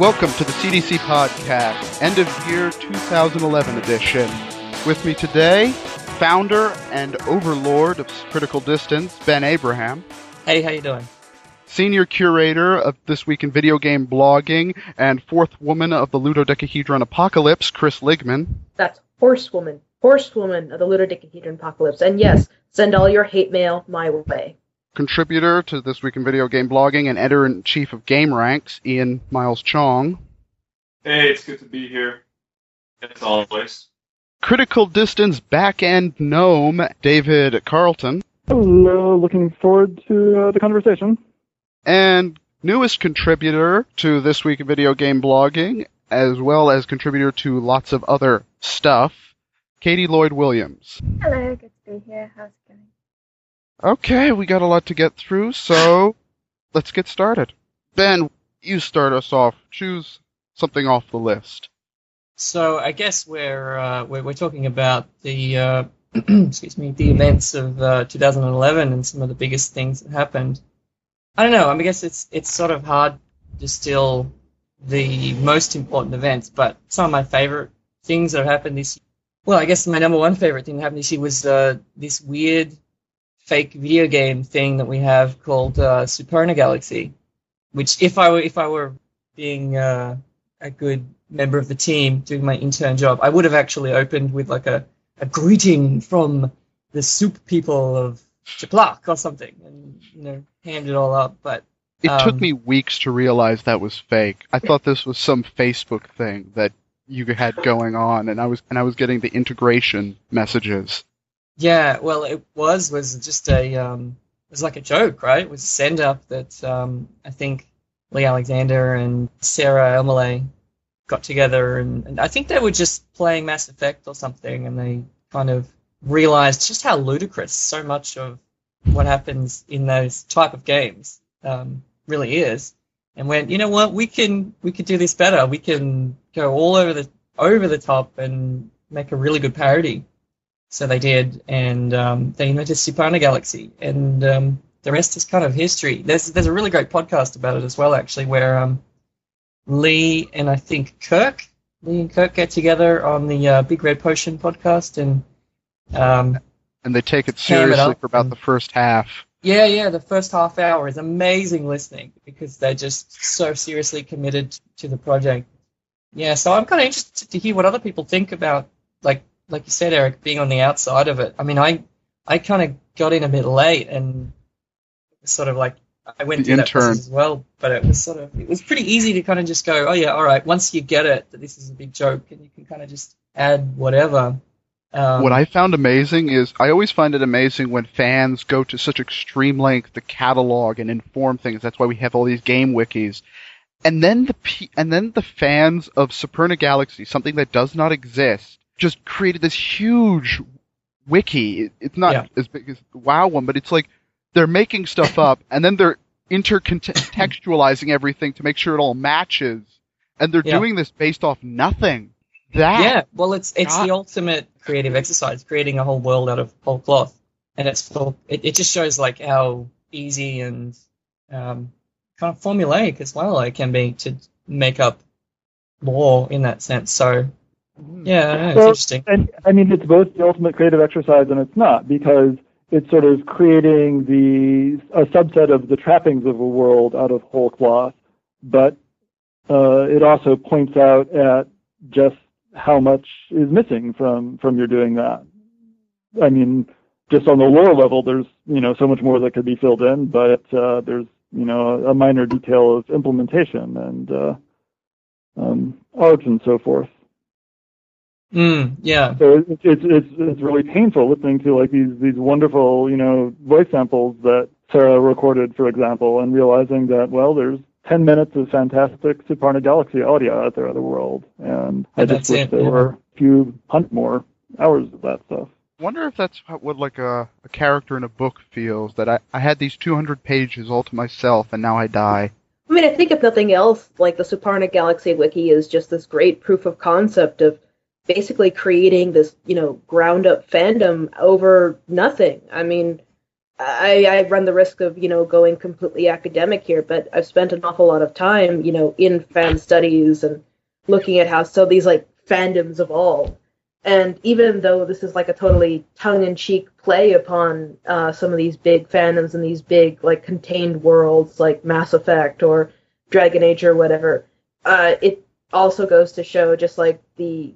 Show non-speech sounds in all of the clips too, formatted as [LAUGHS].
Welcome to the CDC Podcast, end of year 2011 edition. With me today, founder and overlord of Critical Distance, Ben Abraham. Hey, how you doing? Senior curator of This Week in Video Game Blogging and fourth woman of the Ludodecahedron Apocalypse, Kris Ligman. That's Horsewoman. Horsewoman of the Ludodecahedron Apocalypse. And yes, send all your hate mail my way contributor to This Week in Video Game Blogging and editor in chief of Game Ranks, Ian Miles Cheong. Hey, it's good to be here, as always. Critical Distance back end gnome, David Carlton. Hello, looking forward to uh, the conversation. And newest contributor to This Week in Video Game Blogging, as well as contributor to lots of other stuff, Katie Lloyd Williams. Hello, good to be here. How's it going? Okay, we got a lot to get through, so [LAUGHS] let's get started. Ben, you start us off. Choose something off the list. So I guess we're uh, we're, we're, talking about the uh, [CLEARS THROAT] excuse me the events of uh, 2011 and some of the biggest things that happened. I don't know. I, mean, I guess it's it's sort of hard to distill the most important events, but some of my favorite things that have happened this year. Well, I guess my number one favorite thing that happened this year was uh, this weird fake video game thing that we have called uh, Superna Galaxy, which if I were if I were being uh, a good member of the team doing my intern job, I would have actually opened with like a, a greeting from the soup people of Chiplak or something, and you know hand it all up. But it um, took me weeks to realize that was fake. I thought this was some Facebook thing that you had going on, and I was and I was getting the integration messages. Yeah, well, it was was just a um, it was like a joke, right? It was a send up that um, I think Leigh Alexander and Sarah Elmaleh got together, and, and I think they were just playing Mass Effect or something, and they kind of realized just how ludicrous so much of what happens in those type of games um, really is, and went, you know what, we can we could do this better. We can go all over the over the top and make a really good parody. So they did, and um, they invented Superna Galaxy, and um, the rest is kind of history. There's there's a really great podcast about it as well, actually, where um, Leigh and I think Kirk, Leigh and Kirk get together on the uh, Big Red Potion podcast, and um, and they take it seriously it for about the first half. Yeah, yeah, the first half hour is amazing listening because they're just so seriously committed to the project. Yeah, so I'm kind of interested to hear what other people think about like like you said, Eric, being on the outside of it. I mean, I I kind of got in a bit late and sort of like I went through that as well, but it was sort of it was pretty easy to kind of just go, oh yeah, all right. Once you get it that this is a big joke, and you can kind of just add whatever. Um, what I found amazing is I always find it amazing when fans go to such extreme length to catalog and inform things. That's why we have all these game wikis. And then the and then the fans of Superna Galaxy, something that does not exist, just created this huge wiki. It's not yeah. as big as the WoW one, but it's like they're making stuff up [LAUGHS] and then they're intercontextualizing everything to make sure it all matches. And they're yeah. doing this based off nothing. That yeah, well, it's it's God. the ultimate creative exercise, creating a whole world out of whole cloth, and it's it, it just shows like how easy and um, kind of formulaic as well it can be to make up lore in that sense. So yeah, it's so, interesting. And I mean, it's both the ultimate creative exercise and it's not because it's sort of creating the a subset of the trappings of a world out of whole cloth, but uh, it also points out at just how much is missing from from your doing that. I mean, just on the lore level, there's you know so much more that could be filled in, but uh, there's you know a minor detail of implementation and uh, um, art and so forth. Mm, yeah. So it's, it's it's it's really painful listening to like these these wonderful you know voice samples that Sarah recorded, for example, and realizing that well, there's 10 minutes of fantastic Superna Galaxy audio out there in the world, and I just wish it, there yeah. were a few hundred more hours of that stuff. Wonder if that's what like a, a character in a book feels. That I, I had these 200 pages all to myself, and now I die. I mean, I think if nothing else, like the Superna Galaxy wiki is just this great proof of concept of basically creating this, you know, ground up fandom over nothing. I mean, I, I run the risk of, you know, going completely academic here, but I've spent an awful lot of time, you know, in fan studies and looking at how so these like fandoms evolve. And even though this is like a totally tongue-in-cheek play upon uh, some of these big fandoms and these big like contained worlds like Mass Effect or Dragon Age or whatever, uh, it also goes to show just like the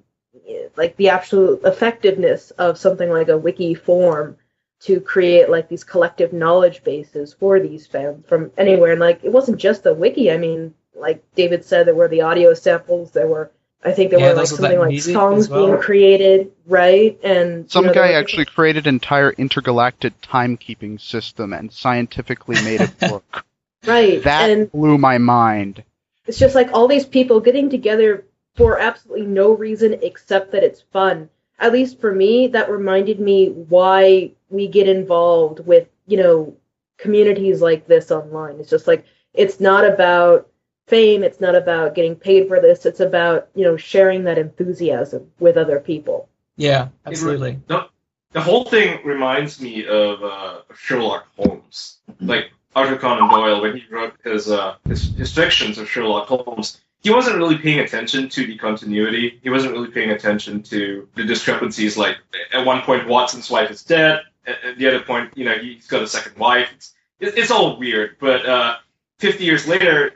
like the absolute effectiveness of something like a wiki form to create like these collective knowledge bases for these fans from anywhere. And like it wasn't just the wiki. I mean, like David said, there were the audio samples. There were I think there Yeah, were like something like, like songs well. being created, right? And Some you know, guy was- actually created an entire intergalactic timekeeping system and scientifically made it [LAUGHS] work. right, that and blew my mind. it's just like all these people getting together for absolutely no reason except that it's fun. At least for me, that reminded me why we get involved with, you know, communities like this online. It's just like it's not about fame, it's not about getting paid for this, it's about, you know, sharing that enthusiasm with other people. Yeah, absolutely. The, the whole thing reminds me of uh, Sherlock Holmes. Like Arthur Conan Doyle, when he wrote his, uh, his his fictions of Sherlock Holmes, he wasn't really paying attention to the continuity. He wasn't really paying attention to the discrepancies. Like at one point, Watson's wife is dead. At, the other point, you know, he's got a second wife. It's, it, it's all weird. But uh, 50 years later,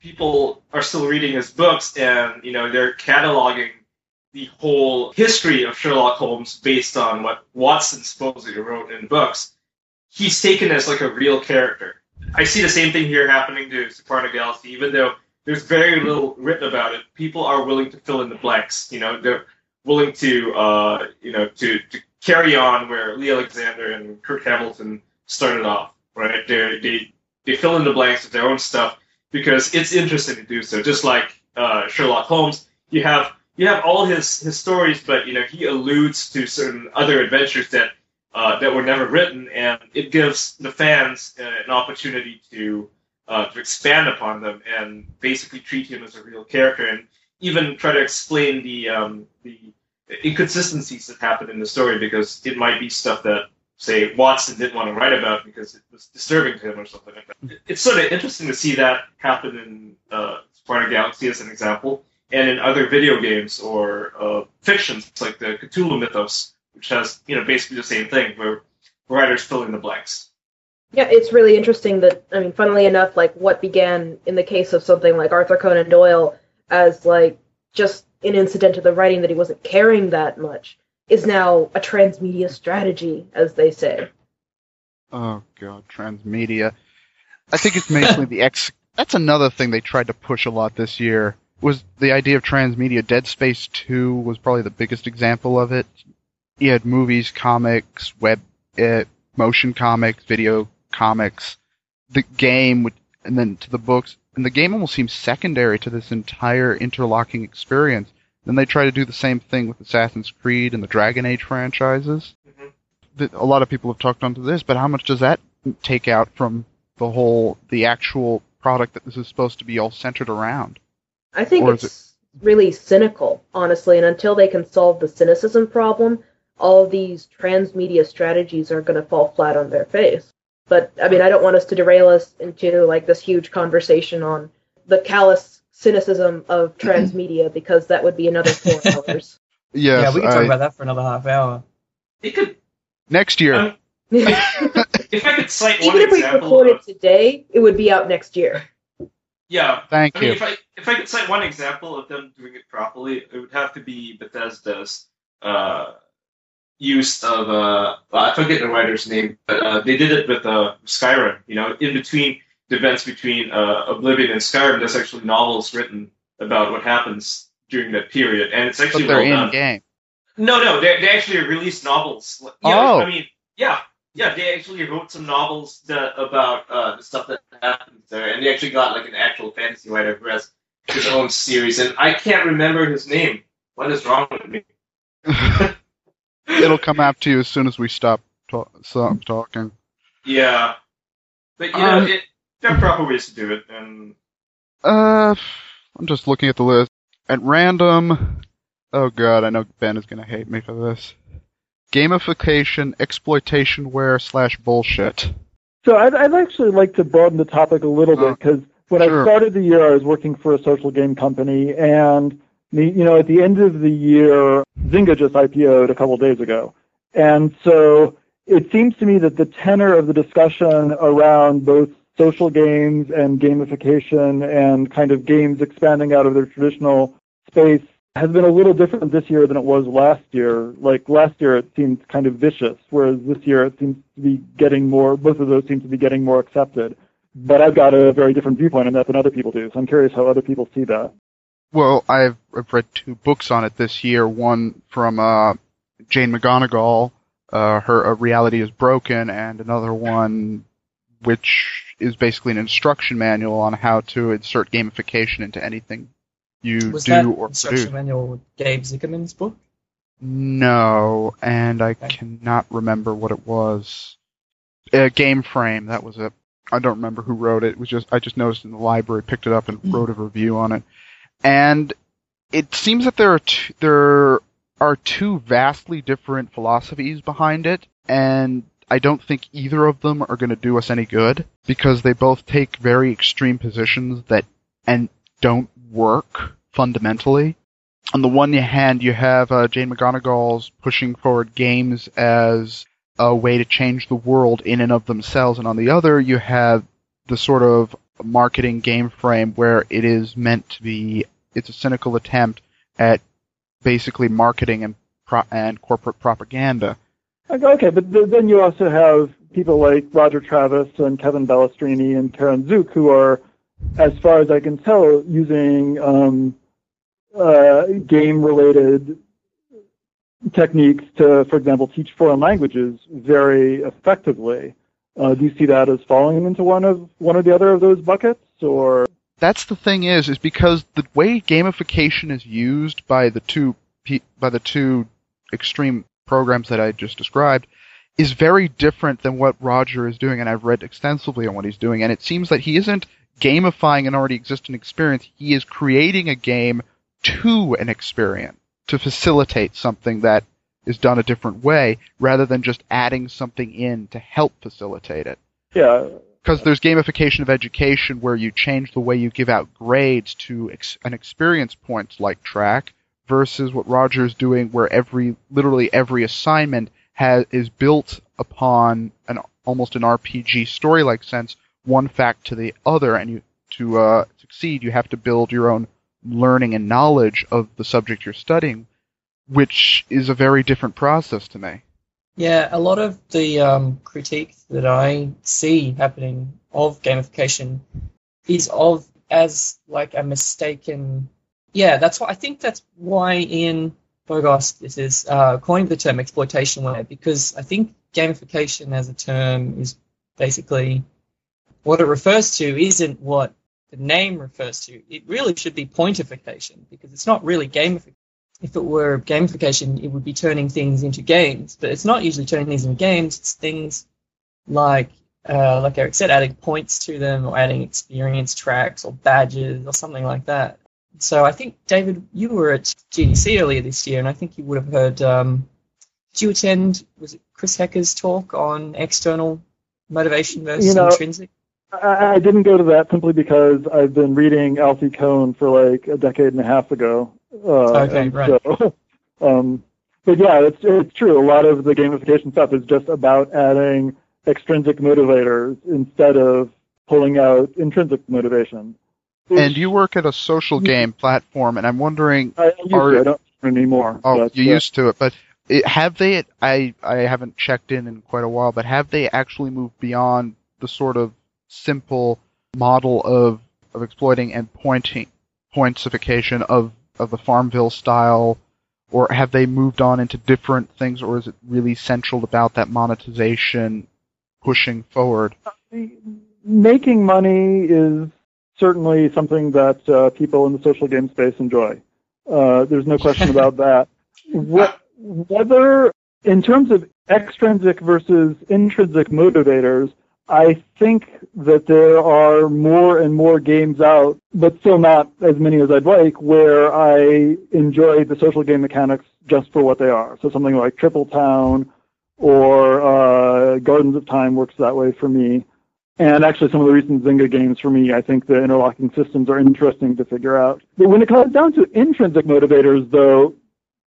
people are still reading his books, and you know, they're cataloging the whole history of Sherlock Holmes based on what Watson supposedly wrote in books. He's taken as like a real character. I see the same thing here happening to Soprano Galaxy, even though there's very little written about it. People are willing to fill in the blanks. You know, they're willing to, uh, you know, to, to carry on where Leigh Alexander and Kirk Hamilton started off. Right? They they they fill in the blanks with their own stuff because it's interesting to do so. Just like uh, Sherlock Holmes, you have you have all his his stories, but you know he alludes to certain other adventures that uh, that were never written, and it gives the fans uh, an opportunity to uh, to expand upon them and basically treat him as a real character, and even try to explain the um, the inconsistencies that happen in the story because it might be stuff that say Watson didn't want to write about because it was disturbing to him or something like that. It's sort of interesting to see that happen in uh, Spartan Galaxy as an example and in other video games or uh, fictions like the Cthulhu mythos, which has you know basically the same thing where writers fill in the blanks. Yeah, it's really interesting that I mean, funnily enough, like what began in the case of something like Arthur Conan Doyle as like just an incident to the writing that he wasn't caring that much is now a transmedia strategy, as they say. Oh god, transmedia. I think it's mainly the X. That's another thing they tried to push a lot this year. Was the idea of transmedia? Dead Space Two was probably the biggest example of it. You had movies, comics, web, uh, motion comics, video comics, the game, would- and then to the books. And the game almost seems secondary to this entire interlocking experience. Then they try to do the same thing with Assassin's Creed and the Dragon Age franchises Mhm. a lot of people have talked onto this, but how much does that take out from the whole, the actual product that this is supposed to be all centered around? I think it's really cynical, honestly, and until they can solve the cynicism problem, all these transmedia strategies are going to fall flat on their face. But I mean, I don't want us to derail us into like this huge conversation on the callous cynicism of transmedia [LAUGHS] because that would be another four [LAUGHS] hours. Yes, yeah, we can talk I- about that for another half hour. It could, next year. Um, Even [LAUGHS] if I could cite one if we example. record Of, it today, it would be out next year. yeah, Thank I mean, you. if I if I could cite one example of them doing it properly, it would have to be Bethesda's uh, use of uh, I forget the writer's name, but uh, they did it with uh, Skyrim. You know, in between the events between uh, Oblivion and Skyrim, there's actually novels written about what happens during that period, and it's actually But they're well done. in game. No, no, they, they actually released novels. You Oh. know, I mean, yeah, yeah, they actually wrote some novels that, about uh, the stuff that happens there, and they actually got like an actual fantasy writer who has his own series, and I can't remember his name. What is wrong with me? [LAUGHS] [LAUGHS] It'll come out to you as soon as we stop, talk, stop talking. Yeah, but you know, Um, it, there are proper ways to do it, and Uh, I'm just looking at the list. At random, oh god, I know Ben is gonna hate me for this. Gamification, exploitationware slash bullshit. So I'd, I'd actually like to broaden the topic a little Uh, bit because when sure. I started the year, I was working for a social game company, and the, you know, at the end of the year, Zynga just IPO'd a couple days ago, and so it seems to me that the tenor of the discussion around both social games and gamification and kind of games expanding out of their traditional space has been a little different this year than it was last year. Like last year, it seemed kind of vicious, whereas this year it seems to be getting more. Both of those seem to be getting more accepted. But I've got a very different viewpoint on that than other people do, so I'm curious how other people see that. Well, I've, I've read two books on it this year. One from uh, Jane McGonigal, uh, her uh, Reality is Broken, and another one which is basically an instruction manual on how to insert gamification into anything you Was do that or instruction manual Gabe Zichermann's book? No, and I Okay. cannot remember what it was. Uh, Game Frame, that was it. I don't remember who wrote it. It was just I just noticed in the library, picked it up, and Hmm. wrote a review on it. And it seems that there are two, there are two vastly different philosophies behind it, and I don't think either of them are going to do us any good because they both take very extreme positions that and don't work fundamentally. On the one hand, you have uh, Jane McGonigal's pushing forward games as a way to change the world in and of themselves, and on the other, you have the sort of marketing game frame where it is meant to be. It's a cynical attempt at basically marketing and pro- and corporate propaganda. Okay, but th- then you also have people like Roger Travis and Kevin Ballestrini and Karen Zook who are, as far as I can tell, using um, uh, game-related techniques to, for example, teach foreign languages very effectively. Uh, do you see that as falling into one of one or the other of those buckets, or? That's the thing is is because the way gamification is used by the two by the two extreme programs that I just described is very different than what Roger is doing and I've read extensively on what he's doing and it seems that he isn't gamifying an already existing experience. He is creating a game to an experience to facilitate something that is done a different way rather than just adding something in to help facilitate it yeah? because there's gamification of education where you change the way you give out grades to ex- an experience points like track versus what Roger's is doing where every literally every assignment has is built upon an almost an RPG story like sense one fact to the other and you to uh, succeed you have to build your own learning and knowledge of the subject you're studying which is a very different process to me Yeah, a lot of the um, critique that I see happening of gamification is of as like a mistaken. Yeah, that's why I think that's why Ian Bogost this is uh, coined the term exploitationware because I think gamification as a term is basically what it refers to isn't what the name refers to. It really should be pointification because it's not really gamification if it were gamification, it would be turning things into games. But it's not usually turning things into games. It's things like, uh, like Eric said, adding points to them or adding experience tracks or badges or something like that. So I think David, you were at GDC earlier this year, and I think you would have heard. Um, did you attend? Was it Chris Hecker's talk on external motivation versus You know, intrinsic? I, I didn't go to that simply because I've been reading Alfie Kohn for like a decade and a half ago. Uh, Okay, right. So, [LAUGHS] um, but yeah, it's it's true. A lot of the gamification stuff is just about adding extrinsic motivators instead of pulling out intrinsic motivation. and you work at a social game platform and I'm wondering I, I used are- to, I don't anymore. Oh, but, you uh, used to it, but it, have they? I I haven't checked in in quite a while, but have they actually moved beyond the sort of simple model of of exploiting and pointing pointsification of of the Farmville style, or have they moved on into different things, or is it really central about that monetization pushing forward? making money is certainly something that uh, people in the social game space enjoy. Uh, there's no question about [LAUGHS] that. Whether, in terms of extrinsic versus intrinsic motivators, I think that there are more and more games out, but still not as many as I'd like, where I enjoy the social game mechanics just for what they are. So something like Triple Town or uh, Gardens of Time works that way for me. And actually, some of the recent Zynga games for me, I think the interlocking systems are interesting to figure out. But when it comes down to intrinsic motivators, though,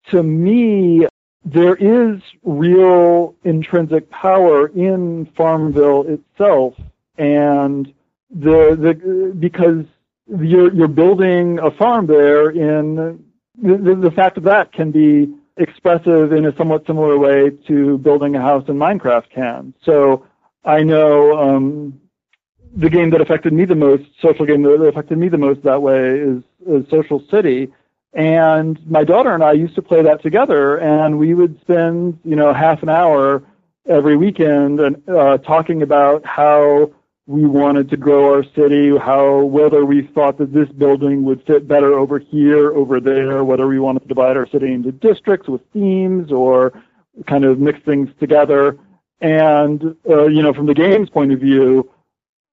to me, there is real intrinsic power in Farmville itself, and the the because you're you're building a farm there in the, the fact of that can be expressive in a somewhat similar way to building a house in Minecraft can. So I know um, the game that affected me the most, social game that affected me the most that way is, is Social City. And my daughter and I used to play that together, and we would spend, you know, half an hour every weekend and uh, talking about how we wanted to grow our city, how whether we thought that this building would fit better over here, over there, whether we wanted to divide our city into districts with themes or kind of mix things together. And uh, you know, from the game's point of view,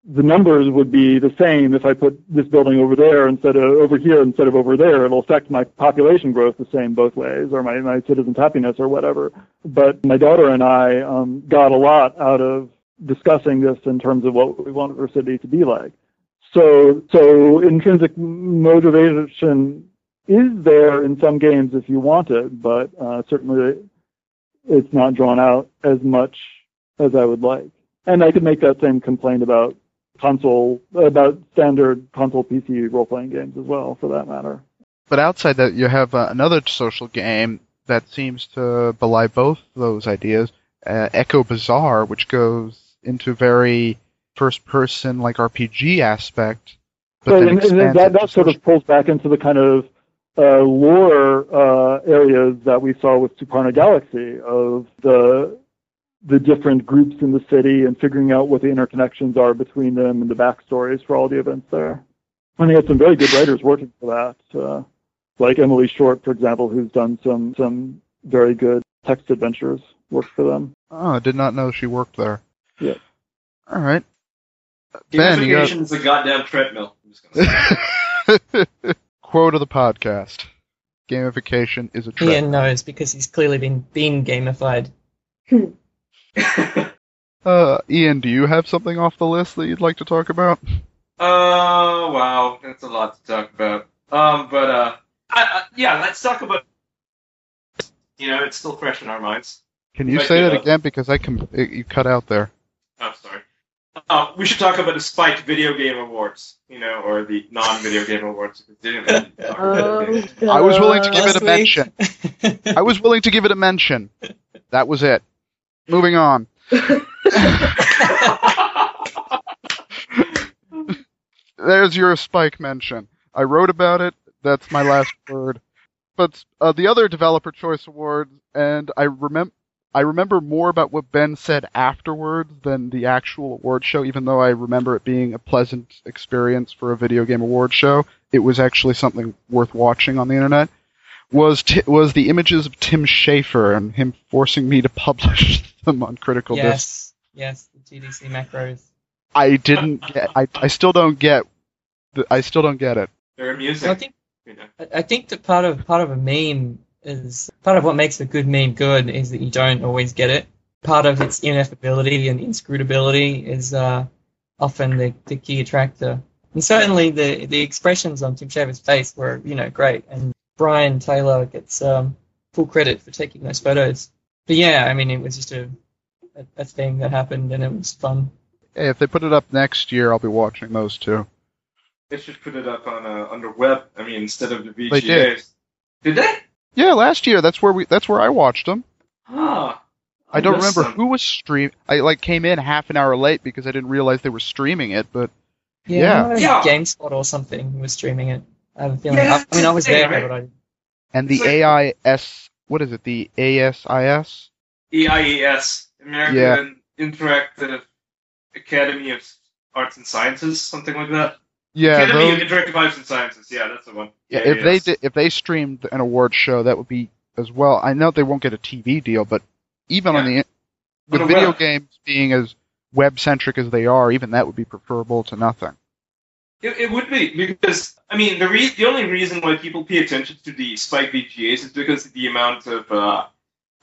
the numbers would be the same if I put this building over there instead of over here instead of over there. It'll affect my population growth the same both ways, or my, my citizens' happiness, or whatever. But my daughter and I um, got a lot out of discussing this in terms of what we want our city to be like. So, so intrinsic motivation is there in some games if you want it, but uh, certainly it's not drawn out as much as I would like. And I could make that same complaint about console, about standard console PC role-playing games as well, for that matter. But outside that, you have uh, another social game that seems to belie both those ideas, uh, Echo Bazaar, which goes into very first-person like RPG aspect. But then and, and that, that sort of pulls back into the kind of uh, lore uh, areas that we saw with Suparna Galaxy of the the different groups in the city and figuring out what the interconnections are between them and the backstories for all the events there. And they had some very good writers working for that, uh, like Emily Short, for example, who's done some some very good text adventures work for them. Oh, I did not know she worked there. Yeah. All right. Ben, you got Gamification is a goddamn treadmill. I'm just gonna say. [LAUGHS] quote of the podcast: "Gamification is a trap." Ian knows because he's clearly been been gamified. [LAUGHS] [LAUGHS] Uh, Ian, do you have something off the list that you'd like to talk about? Oh wow, that's a lot to talk about. Um, but uh, I, I, yeah, let's talk about. You know, it's still fresh in our minds. Can you Like, say that uh, again because I can it, you cut out there. Oh, sorry. Uh, we should talk about the Spike Video Game Awards, you know, or the non-video game awards. because [LAUGHS] they didn't Oh. I was willing to give it a mention. I was willing to give it a mention. That was it. Moving on. [LAUGHS] There's your Spike mention. I wrote about it. That's my last [LAUGHS] word. But uh, the other Developer Choice Awards, and I remember. I remember more about what Ben said afterwards than the actual award show, even though I remember it being a pleasant experience for a video game award show. It was actually something worth watching on the internet. Was t- was the images of Tim Schafer and him forcing me to publish [LAUGHS] them on Critical Disc. yes, yes, the GDC macros. I didn't get. I I still don't get. The, I still don't get it. They're amusing. I think you know. I I think that part of part of a meme is part of what makes a good meme good is that you don't always get it. Part of its ineffability and inscrutability is uh, often the, the key attractor. And certainly the the expressions on Tim Schafer's face were you know great, and Brian Taylor gets um, full credit for taking those photos. But yeah, I mean it was just a a, a thing that happened and it was fun. Hey, if they put it up next year, I'll be watching those too. They should put it up on uh, on the web. I mean, instead of the VGAs. They did. Did they? Yeah, last year. That's where we. That's where I watched them. Ah. I don't remember them. who was stream. I like came in half an hour late because I didn't realize they were streaming it. But Yeah, Yeah. GameSpot or something was streaming it. I have a feeling. Yeah, I, I mean, I was there, but I and the AIS. What is it? The ASIS. EIES, American Yeah. Interactive Academy of Arts and Sciences, something like that. Yeah, Academy those, of Interactive Arts and Sciences. Yeah, that's the one. yeah. If they did, if they streamed an award show, that would be as well. I know they won't get a TV deal, but even on the with video web. games being as web centric as they are, even that would be preferable to nothing. It, it would be because I mean the re- the only reason why people pay attention to the Spike VGAs is because of the amount of uh,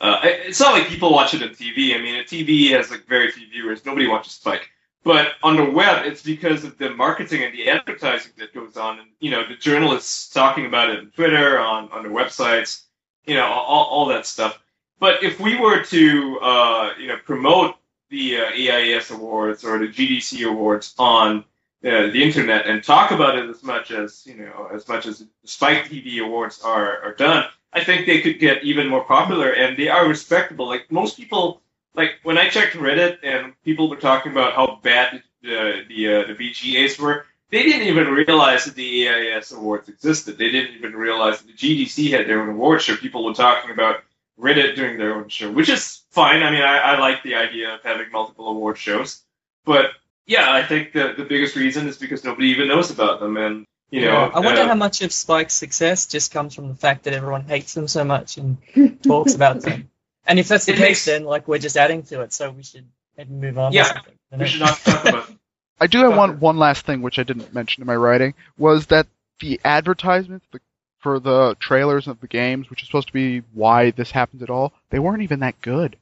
uh, it's not like people watch it on TV. I mean, a TV has like very few viewers. Nobody watches Spike. But on the web, it's because of the marketing and the advertising that goes on, and you know the journalists talking about it on Twitter, on on their websites, you know all, all that stuff. But if we were to uh, you know promote the uh, AIS awards or the GDC awards on the internet and talk about it as much as you know as much as Spike TV awards are are done, I think they could get even more popular and they are respectable. Like most people like when I checked Reddit and people were talking about how bad the the uh, the VGAs were, they didn't even realize that the AIS awards existed. They didn't even realize that the GDC had their own award show. People were talking about Reddit doing their own show, which is fine. I mean, I, I like the idea of having multiple award shows, but yeah, I think the the biggest reason is because nobody even knows about them, and you know, I wonder uh, how much of Spike's success just comes from the fact that everyone hates them so much and [LAUGHS] talks about them. And if that's the It case, makes- then like we're just adding to it, so we should maybe move on. Yeah, something, we should not talk about. [LAUGHS] I do have one one last thing which I didn't mention in my writing was that the advertisements the, for the trailers of the games, which is supposed to be why this happens at all, they weren't even that good.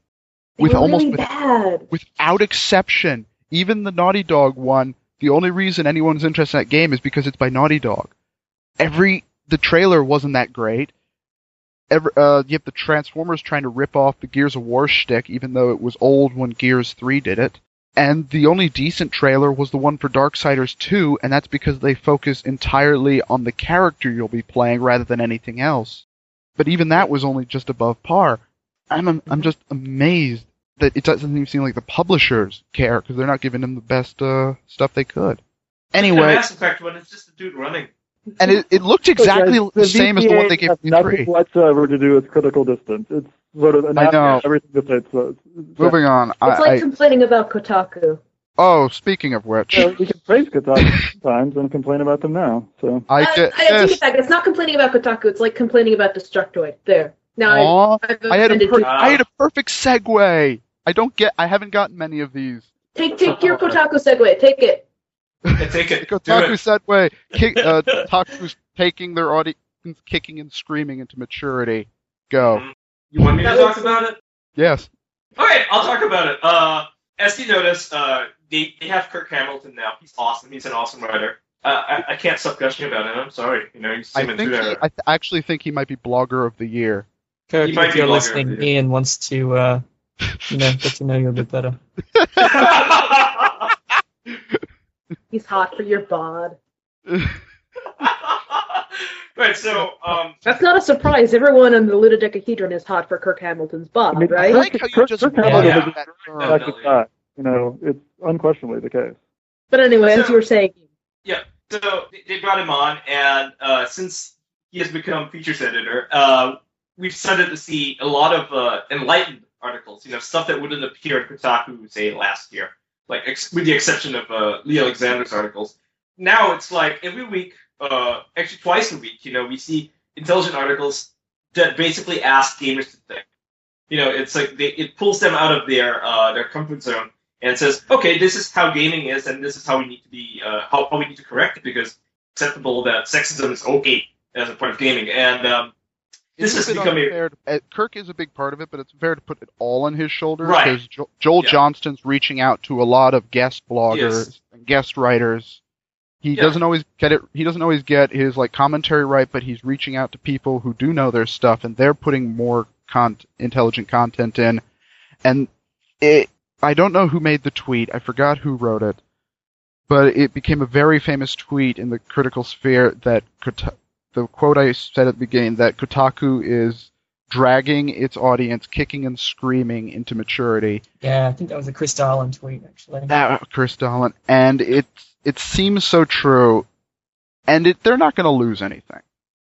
They With were almost really with- bad. Without exception, even the Naughty Dog one, the only reason anyone's interested in that game is because it's by Naughty Dog. Every the trailer wasn't that great. Every, uh, you have the Transformers trying to rip off the Gears of War shtick, even though it was old when Gears 3 did it. And the only decent trailer was the one for Darksiders 2, and that's because they focus entirely on the character you'll be playing rather than anything else. But even that was only just above par. I'm I'm just amazed that it doesn't even seem like the publishers care because they're not giving them the best uh, stuff they could. Anyway, Mass Effect one is just a dude running. and it, it looked exactly Because the same as the one they gave has me nothing three. whatsoever to do with critical distance. It's sort of I know. everything that it's, uh, Moving on. It's I, like I, complaining about Kotaku. oh, speaking of which, So we can praise Kotaku [LAUGHS] sometimes and complain about them now. So I Uh, did I, I take this. it back. It's not complaining about Kotaku. It's like complaining about Destructoid. There. Now Aw, I, I've had a per- I had a perfect segue. I don't get. I haven't gotten many of these. Take take your Kotaku segue. Take it. Yeah, take it. [LAUGHS] Kotaku it. segue. Kick, uh, Kotaku's taking their audience, kicking and screaming into maturity. Go. Mhm. You want me to talk about it? Yes. Okay, I'll talk about it. Uh, as you notice, uh, they, they have Kirk Hamilton now. He's awesome. He's an awesome writer. Uh, I, I can't stop gushing about him. I'm sorry. You know, you see I him in think he, I th- actually think he might be blogger of the year. Kirk, if you're listening. Ian wants to, uh, you know, get to know you a bit better. [LAUGHS] He's hot for your bod. [LAUGHS] right, so, um, That's not a surprise. Everyone in the ludodecahedron is hot for Kirk Hamilton's bod, I mean, right? I like how you Kirk- just Kirk ran Hamilton Yeah. is that term. Yeah. back to that. You know, it's unquestionably the case. But anyway, as So- you were saying, yeah. so they- they brought him on, and uh, since he has become features editor, uh, we've started to see a lot of uh, enlightened articles. You know, stuff that wouldn't appear in Kotaku say last year, like ex- with the exception of uh, Leigh Alexander's articles. Now it's like every week, uh, actually twice a week. You know, we see intelligent articles that basically ask gamers to think. You know, it's like they, it pulls them out of their uh, their comfort zone and says, okay, this is how gaming is, and this is how we need to be, uh, how, how we need to correct it because acceptable that sexism is okay as a part of gaming. And um, this It's has a bit become a unfair to- uh, Kirk is a big part of it, but it's fair to put it all on his shoulders Right. because jo- Joel Yeah. Johnson's reaching out to a lot of guest bloggers Yes. and guest writers. He Yeah. doesn't always get it. He doesn't always get his like commentary right, but he's reaching out to people who do know their stuff, and they're putting more con- intelligent content in. And it, I don't know who made the tweet. I forgot who wrote it, but it became a very famous tweet in the critical sphere that the quote I said at the beginning that Kotaku is dragging its audience, kicking and screaming into maturity. Yeah, I think that was a Chris Dahlen tweet, actually. That uh, Chris Dahlen, and it it seems so true, and it, they're not going to lose anything.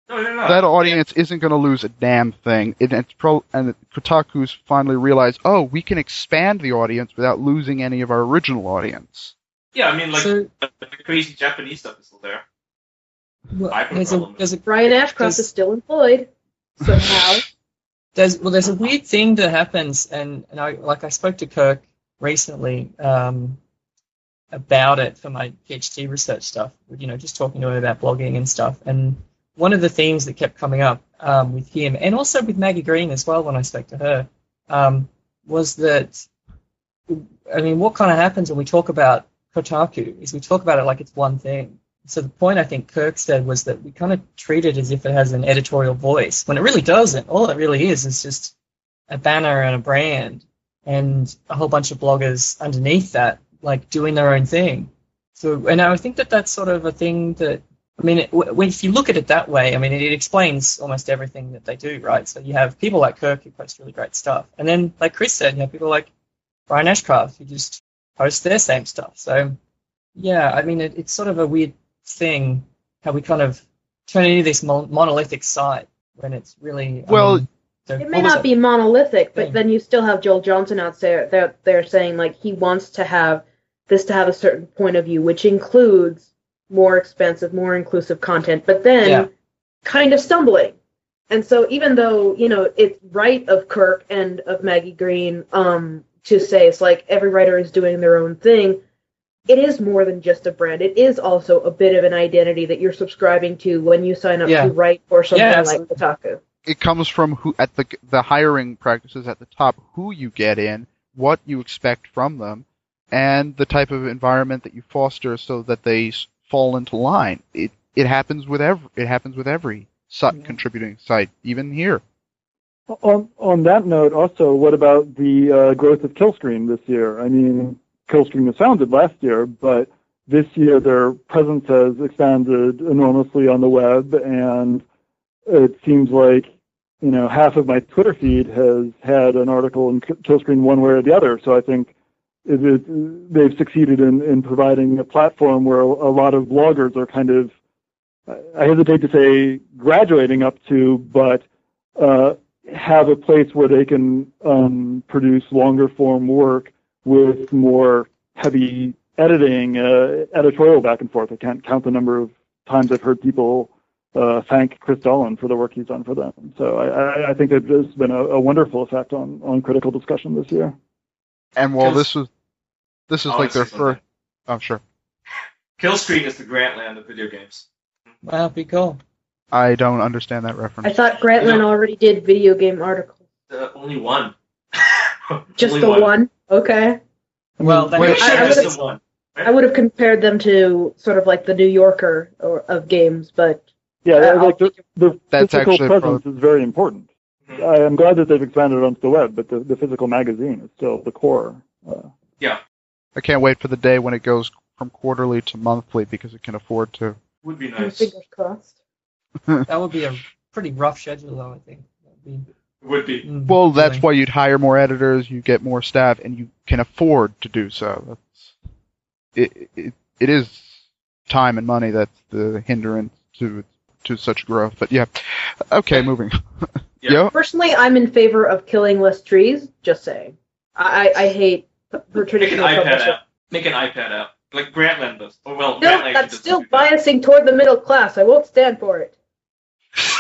no, no, no. that audience isn't going to lose a damn thing. It, it's pro, and Kotaku's finally realized, oh, we can expand the audience without losing any of our original audience. Yeah, I mean, like so, the crazy Japanese stuff is still there. Well, I there's a, problem. there's a Brian Ashcraft Does- is still employed somehow. [LAUGHS] there's well there's a weird thing that happens and, and I like I spoke to Kirk recently um, about it for my PhD research stuff. You know, just talking to him about blogging and stuff. And one of the themes that kept coming up um, with him, and also with Maggie Greene as well, when I spoke to her, um, was that I mean, what kind of happens when we talk about Kotaku is we talk about it like it's one thing. So the point I think Kirk said was that we kind of treat it as if it has an editorial voice when it really doesn't. All it really is is just a banner and a brand and a whole bunch of bloggers underneath that, like doing their own thing. So, and I think that that's sort of a thing that, I mean, it, when, if you look at it that way, I mean, it, it explains almost everything that they do, right? So you have people like Kirk who post really great stuff. And then, like Chris said, you have people like Brian Ashcraft who just post their same stuff. So, yeah, I mean, it, it's sort of a weird thing how we kind of turn into this mon- monolithic site when it's really Well, um, so It may not be monolithic, but then you still have Joel Johnson out there. They're, they're saying like he wants to have this to have a certain point of view, which includes more expensive, more inclusive content, but then Yeah. kind of stumbling. And so even though you know it's right of Kirk and of Maggie Greene um, to say it's like every writer is doing their own thing, it is more than just a brand. It is also a bit of an identity that you're subscribing to when you sign up Yeah. to write for something Yeah, like absolutely. Kotaku. it comes from who at the the hiring practices at the top, who you get in, what you expect from them, and the type of environment that you foster so that they fall into line. It it happens with every it happens with every site, Yeah. contributing site, even here. On on that note, also, what about the uh, growth of Killscreen this year? I mean, Killscreen was founded last year, but this year their presence has expanded enormously on the web, and it seems like you know half of my Twitter feed has had an article in K- Killscreen one way or the other. So I think it, it, they've succeeded in, in providing a platform where a, a lot of bloggers are kind of I hesitate to say graduating up to, but uh, have a place where they can um, produce longer form work with more heavy editing, uh, editorial back and forth. I can't count the number of times I've heard people uh, thank Chris Dahlen for the work he's done for them. So I, I, I think that there's been a, a wonderful effect on, on critical discussion this year. And while Kills- this was this is Oh, like their first, I'm Oh, sure. Killscreen is the Grantland of video games. Wow, be cool. I don't understand that reference. I thought Grantland Yeah. already did video game articles. Uh, only one. [LAUGHS] Just the one. Okay. Well, then Wait, I- I would've- one. I would have compared them to sort of like the New Yorker or, of games, but Yeah, uh, like the, the That's physical actually presence is very important. Mhm. I am glad that they've expanded onto the web, but the, the physical magazine is still the core. Uh, I can't wait for the day when it goes from quarterly to monthly because it can afford to. Would be nice. fingers crossed. That would be a pretty rough schedule, though. I think. That'd be, Would be. mm, Well, that's really. why you'd hire more editors, you get more staff, and you can afford to do so. That's it. It, it is time and money that's the hindrance to to such growth. But yeah, okay, moving. [LAUGHS] Yeah. Yo, Personally, I'm in favor of killing less trees. Just saying. I, I I hate for Make an traditional iPad publishing. app. Make an iPad app. Like Grantland does. Oh, well, No, Grantland that's still do that. biasing toward the middle class. I won't stand for it.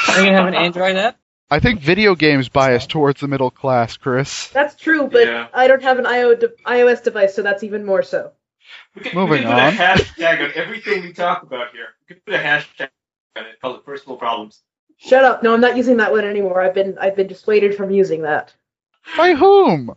Are you gonna have an Android app? I think video games bias towards the middle class, Chris. That's true, but Yeah. I don't have an iOS device, so that's even more so. We could, Moving we could put on. a hashtag on everything we talk about here. We could put a hashtag on it. Call it first world problems. Shut up. No, I'm not using that one anymore. I've been I've been dissuaded from using that By whom?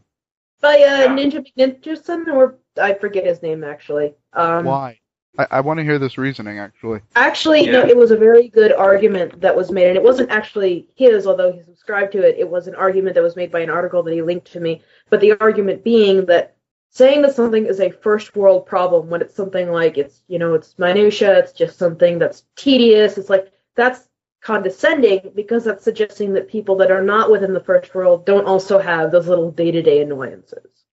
by uh, Yeah. Ninja McNinjason, or I forget his name actually. Um, Why? I, I want to hear this reasoning. Actually, Actually, no, it was a very good argument that was made, and it wasn't actually his, although he subscribed to it. It was an argument that was made by an article that he linked to me. But the argument being that saying that something is a first world problem when it's something like it's, you know, it's minutia, it's just something that's tedious, it's like that's condescending because that's suggesting that people that are not within the first world don't also have those little day to day annoyances,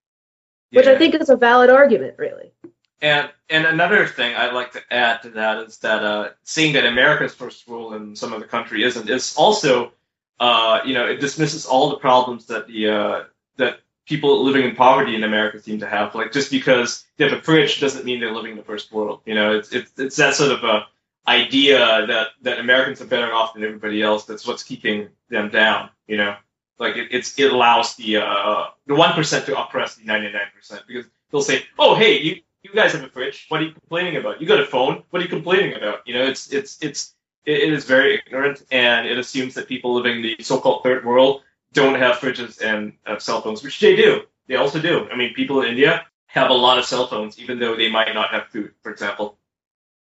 which I think is a valid argument, really. And and another thing I'd like to add to that is that uh, seeing that America's first world and some of the country isn't is also uh, you know it dismisses all the problems that the uh, that people living in poverty in America seem to have. Like just because they have a fridge doesn't mean they're living in the first world. You know, it's it's it's that sort of a idea that that Americans are better off than everybody else. That's what's keeping them down. You know. Like it, it's it allows the uh, the one percent to oppress the ninety nine percent because they'll say, oh hey you you guys have a fridge, what are you complaining about? You got a phone, what are you complaining about? You know, it's it's it's it, it is very ignorant and it assumes that people living in the so called third world don't have fridges and have cell phones, which they do. They also do. I mean, people in India have a lot of cell phones, even though they might not have food, for example.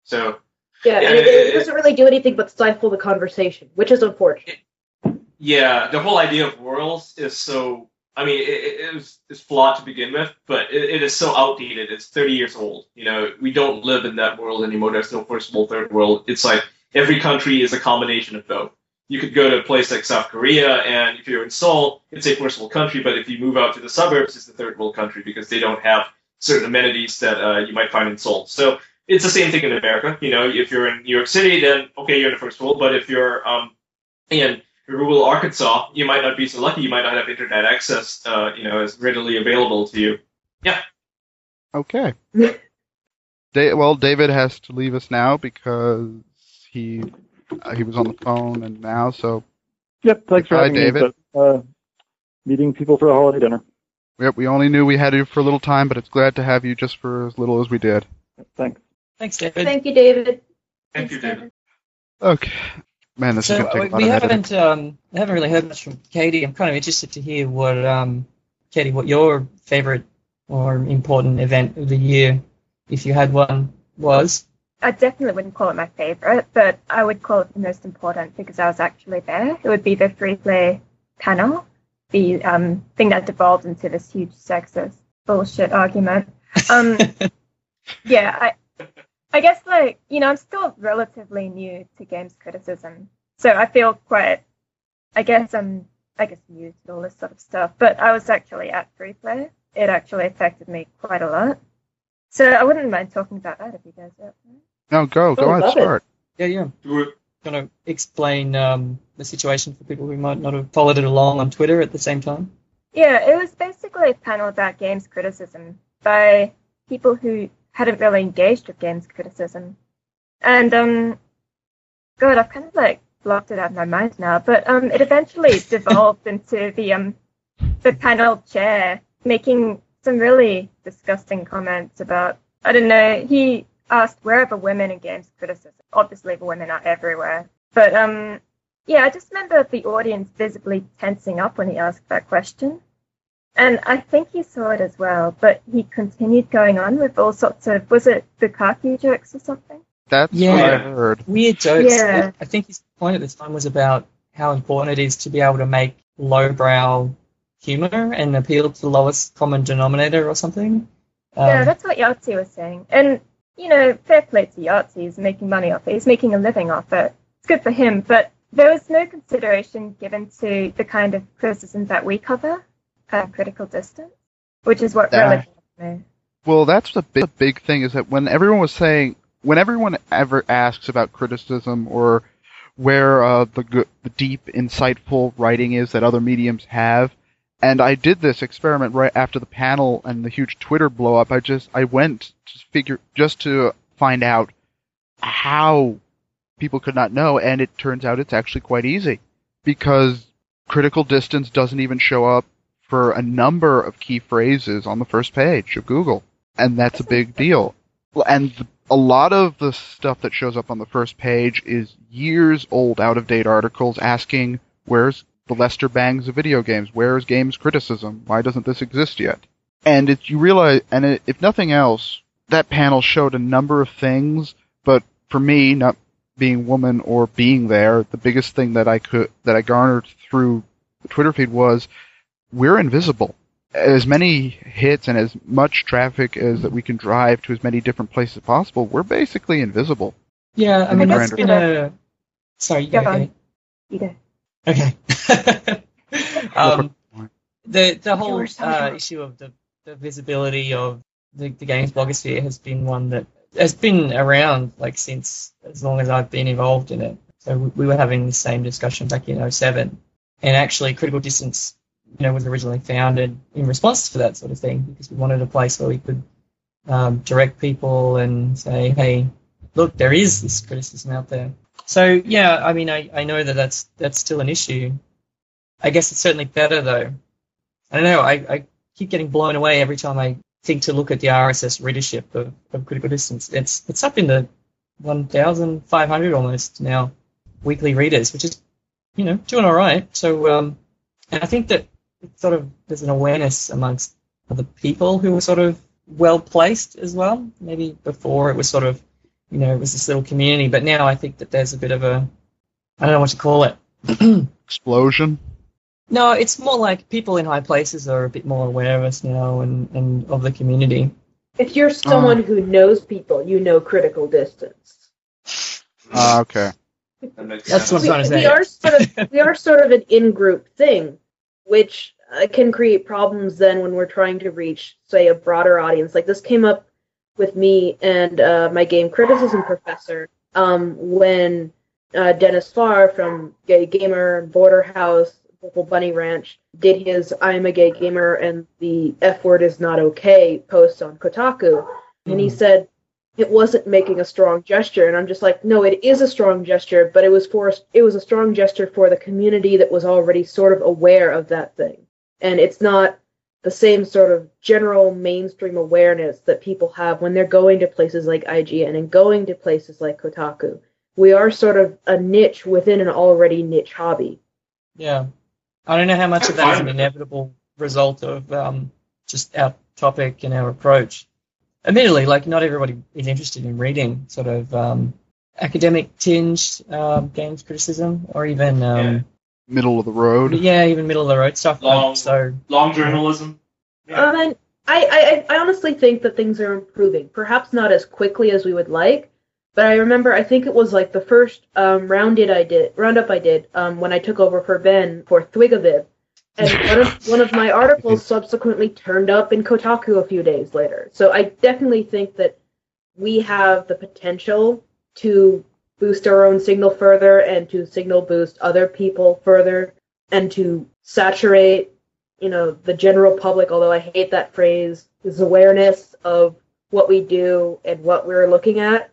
So Yeah, Yeah, and it, it- it doesn't really do anything but stifle the conversation, which is unfortunate. Yeah, the whole idea of worlds is so. I mean, it, it, was it's flawed to begin with, but it, it is so outdated. It's 30 years old. You know, we don't live in that world anymore. There's no first world, third world. It's like every country is a combination of both. You could go to a place like South Korea, and if you're in Seoul, it's a first world country. But if you move out to the suburbs, it's a third world country because they don't have certain amenities that uh, you might find in Seoul. So it's the same thing in America. You know, if you're in New York City, then okay, you're in the first world. But if you're um, in rural Arkansas, you might not be so lucky. You might not have internet access, uh, you know, as readily available to you. Yeah. Okay. [LAUGHS] Da- well, David has to leave us now because he uh, he was on the phone and now so Yep, thanks for having David. me. But, uh, meeting people for a holiday dinner. yep, we only knew we had you for a little time, but it's glad to have you just for as little as we did. Thanks. Thanks, David. Thank you, David. Thank you, David. Okay. Man, this so is gonna take uh, a lot we of haven't um, we haven't really heard much from Katie. I'm kind of interested to hear what um, Katie, what your favorite or important event of the year, if you had one, was. I definitely wouldn't call it my favorite, but I would call it the most important because I was actually there. It would be the free play panel, the um, thing that devolved into this huge sexist bullshit argument. Um, [LAUGHS] yeah, I, I guess like you know I'm still relatively new to games criticism, so I feel quite, I guess I'm I guess new to all this sort of stuff. But I was actually at free play. It actually affected me quite a lot. So I wouldn't mind talking about that if you guys are. up. No, go, go Oh, on, love it. start. Yeah, yeah. Do it. Going to explain um, the situation for people who might not have followed it along on Twitter at the same time. Yeah, it was basically a panel about games criticism by people who hadn't really engaged with games criticism. And, um, God, I've kind of like blocked it out of my mind now, but um, it eventually [LAUGHS] devolved into the, um, the panel chair making some really disgusting comments about, I don't know, he asked where are the women in games criticism? Obviously, the women are everywhere. But, um, yeah, I just remember the audience visibly tensing up when he asked that question. And I think he saw it as well, but he continued going on with all sorts of, was it bukkake jokes or something? That's what Yeah. I heard. Weird jokes. Yeah. I think his point at the time was about how important it is to be able to make lowbrow humor and appeal to the lowest common denominator or something. Um, yeah, that's what Yahtzee was saying. And, you know, fair play to Yahtzee, he's making money off it, he's making a living off it. It's good for him, but there was no consideration given to the kind of criticism that we cover, uh, critical distance, which is what Yeah. really. Well, that's the big, the big thing is that when everyone was saying, when everyone ever asks about criticism or where uh, the, the deep, insightful writing is that other mediums have, and I did this experiment right after the panel and the huge Twitter blow up. I just I went to figure just to find out how people could not know, and it turns out it's actually quite easy because critical distance doesn't even show up for a number of key phrases on the first page of Google, and that's a big deal. And a lot of the stuff that shows up on the first page is years old, out of date articles asking, "Where's the Lester Bangs of video games? Where's games criticism? Why doesn't this exist yet?" And it, you realize, and it, if nothing else, that panel showed a number of things. But for me, not being woman or being there, the biggest thing that I could that I garnered through the Twitter feed was we're invisible. As many hits and as much traffic as that we can drive to as many different places as possible, we're basically invisible. yeah, I mean, the that's been a. Sorry, you Yeah, go, You go. Okay. [LAUGHS] um, the the whole uh, issue of the, the visibility of the, the games blogosphere has been one that has been around like since as long as I've been involved in it. So we, we were having the same discussion back in 07. And actually, Critical Distance, you know, was originally founded in response to that sort of thing because we wanted a place where we could um, direct people and say, hey, look, there is this criticism out there. So yeah, I mean, I, I know that that's that's still an issue, I guess it's certainly better though. I don't know. I, I keep getting blown away every time I think to look at the RSS readership of, of Critical Distance. It's it's up in the 1,500 almost now weekly readers, which is you know doing all right. So um, and I think that sort of there's an awareness amongst other people who are sort of well placed as well. Maybe before it was sort of you know it was this little community, but now I think that there's a bit of a I don't know what to call it. [CLEARS THROAT] Explosion. No, it's more like people in high places are a bit more aware of us now and, and of the community. If you're someone who knows people, you know critical distance. Ah, okay. That makes That's sense. what I'm trying to say. we are sort of we are sort of an in-group thing, which uh, can create problems then when we're trying to reach, say, a broader audience. Like this came up with me and uh, my game criticism professor um, when uh, Dennis Farr from Gay Gamer, Border House, Purple Bunny Ranch did his "I'm a gay gamer and the F word is not okay" post on Kotaku, and he Mhm. said it wasn't making a strong gesture and i'm just like no it is a strong gesture but it was for it was a strong gesture for the community that was already sort of aware of that thing and it's not the same sort of general mainstream awareness that people have when they're going to places like ign and going to places like kotaku we are sort of a niche within an already niche hobby Yeah. I don't know how much of that is an inevitable result of um, just our topic and our approach. Admittedly, like not everybody is interested in reading sort of um, academic tinged um, games criticism or even um, Yeah. Middle of the road. yeah. even middle of the road stuff. Long- So Long journalism. Yeah. Um, and I, I, I honestly think that things are improving. Perhaps not as quickly as we would like, but I remember I think it was like the first um, rounded I did roundup I did um, when I took over for Ben for Thwigaviv, and one of one of my articles subsequently turned up in Kotaku a few days later. So I definitely think that we have the potential to boost our own signal further and to signal boost other people further and to saturate you know the general public although i hate that phrase is awareness of what we do and what we're looking at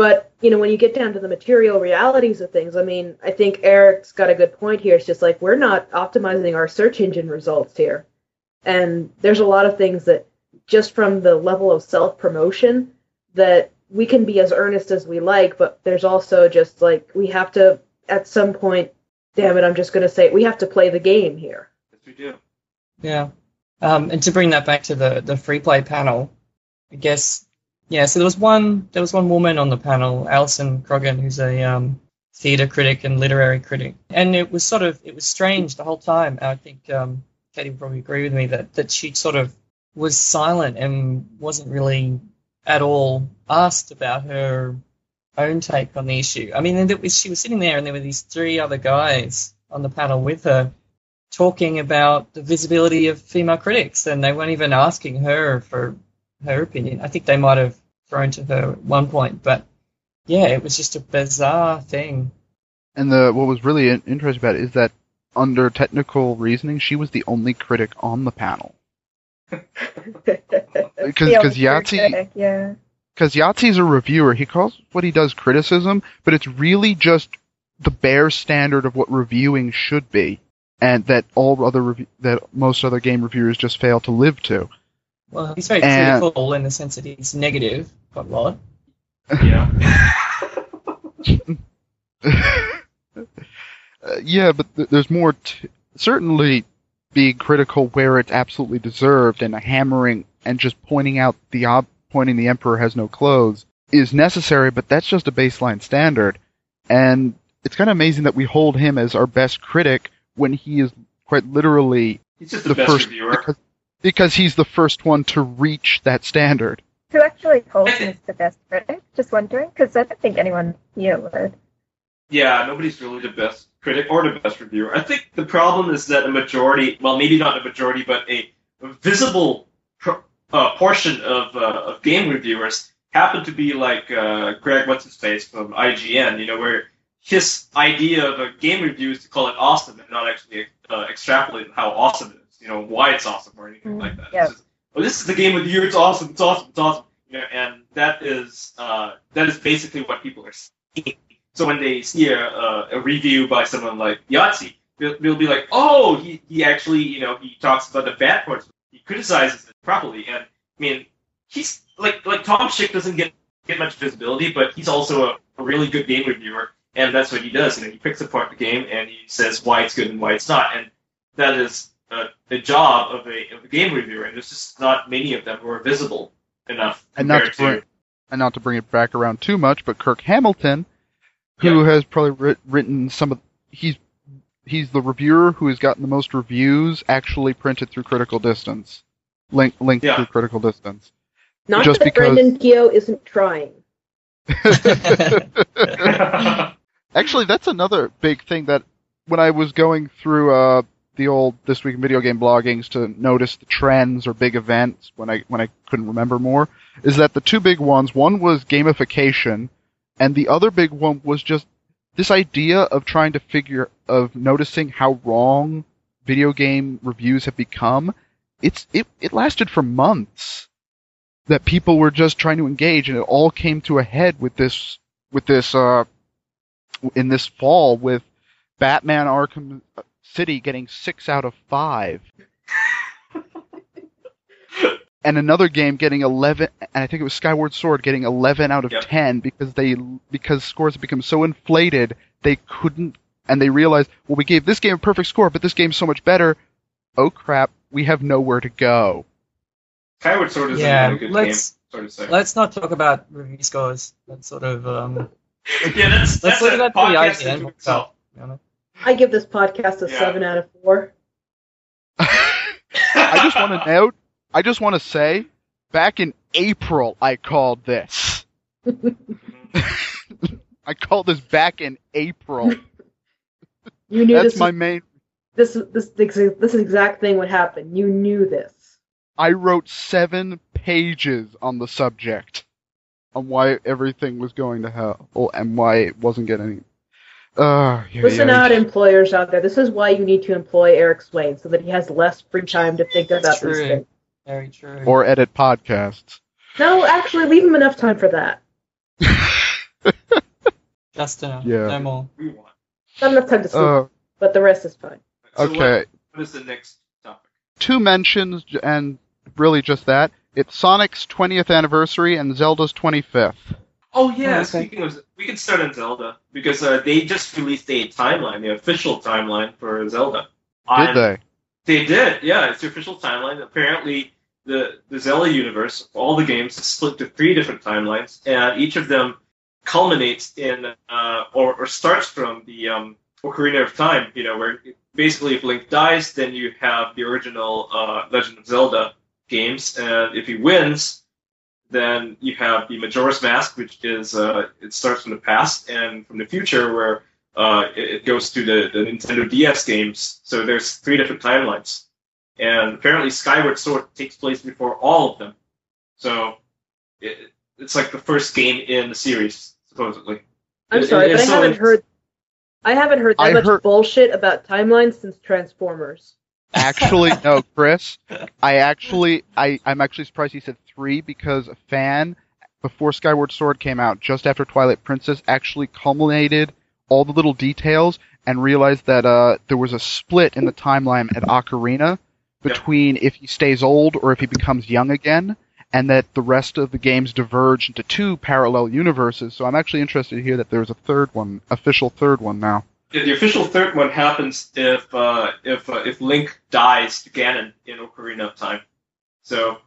but you know when you get down to the material realities of things i mean i think eric's got a good point here it's just like we're not optimizing our search engine results here and there's a lot of things that just from the level of self promotion that we can be as earnest as we like but there's also just like we have to at some point damn it i'm just going to say it, we have to play the game here Yes, we do. Yeah. Um, and to bring that back to the, the free play panel, I guess, yeah, so there was one there was one woman on the panel, Alison Croggan, who's a um, theatre critic and literary critic. And it was sort of it was strange the whole time. I think um, Katie would probably agree with me that, that she sort of was silent and wasn't really at all asked about her own take on the issue. I mean, was, she was sitting there and there were these three other guys on the panel with her talking about the visibility of female critics, and they weren't even asking her for her opinion. I think they might have thrown to her at one point, but yeah, it was just a bizarre thing. And the what was really interesting about it is that under technical reasoning, she was the only critic on the panel. [LAUGHS] Because The because only Yahtzee yeah. because Yahtzee's a reviewer. He calls what he does criticism, but it's really just the bare standard of what reviewing should be, and that all other rev- that most other game reviewers just fail to live to. Well, he's very And- critical in the sense that he's negative quite a lot. Yeah. Uh, [LAUGHS] yeah, but th- there's more. T- certainly, being critical where it's absolutely deserved, and hammering and just pointing out the ob- pointing the emperor has no clothes is necessary. But that's just a baseline standard, and it's kind of amazing that we hold him as our best critic when he is quite literally He's just the, the best first reviewer. Because, because he's the first one to reach that standard. Who actually calls him the best critic? Just wondering, because I don't think anyone here would. Yeah, nobody's really the best critic or the best reviewer. I think the problem is that a majority, well, maybe not a majority, but a visible pro- uh, portion of, uh, of game reviewers happen to be like uh, Greg What's His Face from IGN, you know, where his idea of a game review is to call it awesome and not actually uh, extrapolate how awesome it is, you know, why it's awesome or anything Mm, like that. It's just, oh, this is the game of the year. It's awesome. It's awesome. It's awesome. You know, and that is uh, that is basically what people are seeing. So when they see a, a, a review by someone like Yahtzee, they'll, they'll be like, oh, he, he actually, you know, he talks about the bad parts. He criticizes it properly. And, I mean, he's, like, like Tom Chick doesn't get, get much visibility, but he's also a, a really good game reviewer. And that's what he does. You know, he picks apart the game and he says why it's good and why it's not. And that is uh, the job of a, of a game reviewer. And there's just not many of them who are visible enough And not compared to bring, and not to bring it back around too much, but Kirk Hamilton, who has probably writ- written some of he's he's the reviewer who has gotten the most reviews actually printed through Critical Distance, link, linked Yeah. through Critical Distance. Not Just that because- Brendan Keogh isn't trying. [LAUGHS] [LAUGHS] Actually, that's another big thing that when I was going through uh, the old this week in video game bloggings to notice the trends or big events when I when I couldn't remember more, is that the two big ones. One was gamification, and the other big one was just this idea of trying to figure of noticing how wrong video game reviews have become. It's it it lasted for months that people were just trying to engage, and it all came to a head with this with this uh, in this fall with Batman Arkham City getting six out of five. [LAUGHS] and another game getting 11 and I think it was Skyward Sword getting 11 out of Yep. 10 because they because scores have become so inflated they couldn't and they realized well we gave this game a perfect score but this game's so much better oh crap we have nowhere to go Skyward Sword is Yeah, a good let's- game, sort of say. Let's not talk about review scores. That's sort of um. [LAUGHS] yeah, that's, Let's that's look a at the podcast IGN into itself. Itself. to be honest. I give this podcast a Yeah. seven out of four. I just want to [LAUGHS] note I just want to say back in April I called this [LAUGHS] I called this back in April You knew that's this. my main this this this this exact thing would happen. You knew this. I wrote seven pages on the subject on why everything was going to hell and why it wasn't getting. Uh, yeah, Listen yeah. out, employers out there. This is why you need to employ Eric Swain so that he has less free time to think about That's these things. Very true. or edit podcasts. No, actually, leave him enough time for that. [LAUGHS] Just enough. Yeah. No more. We want. Not enough time to sleep, Uh, but the rest is fine. So okay, What, what is the next topic? two mentions and really just that. It's Sonic's 20th anniversary and Zelda's 25th. Oh yeah, Oh, okay. speaking of, we could start on Zelda because uh, they just released a timeline, the official timeline for Zelda. Did they? They did, yeah. It's the official timeline. Apparently, the the Zelda universe, all the games, is split to three different timelines, and each of them culminates in uh, or, or starts from the um, Ocarina of Time. You know, where basically if Link dies, then you have the original uh, Legend of Zelda games, and if he wins, then you have the Majora's Mask, which is uh, it starts from the past and from the future, where uh, it, it goes to the, the Nintendo DS games. So there's three different timelines, and apparently Skyward Sword takes place before all of them. So it, it's like the first game in the series, supposedly. I'm sorry, it- but I so haven't heard. I haven't heard that I much heard- bullshit about timelines since Transformers. Actually, no, [LAUGHS] Chris. I actually, I, I'm actually surprised he said three because a fan before Skyward Sword came out, just after Twilight Princess, actually culminated all the little details and realized that uh, there was a split in the timeline at Ocarina between if he stays old or if he becomes young again, and that the rest of the games diverge into two parallel universes. So I'm actually interested to hear that there's a third one, official third one now. Yeah, the official third one happens if uh, if uh, if Link dies to Ganon in Ocarina of Time. So,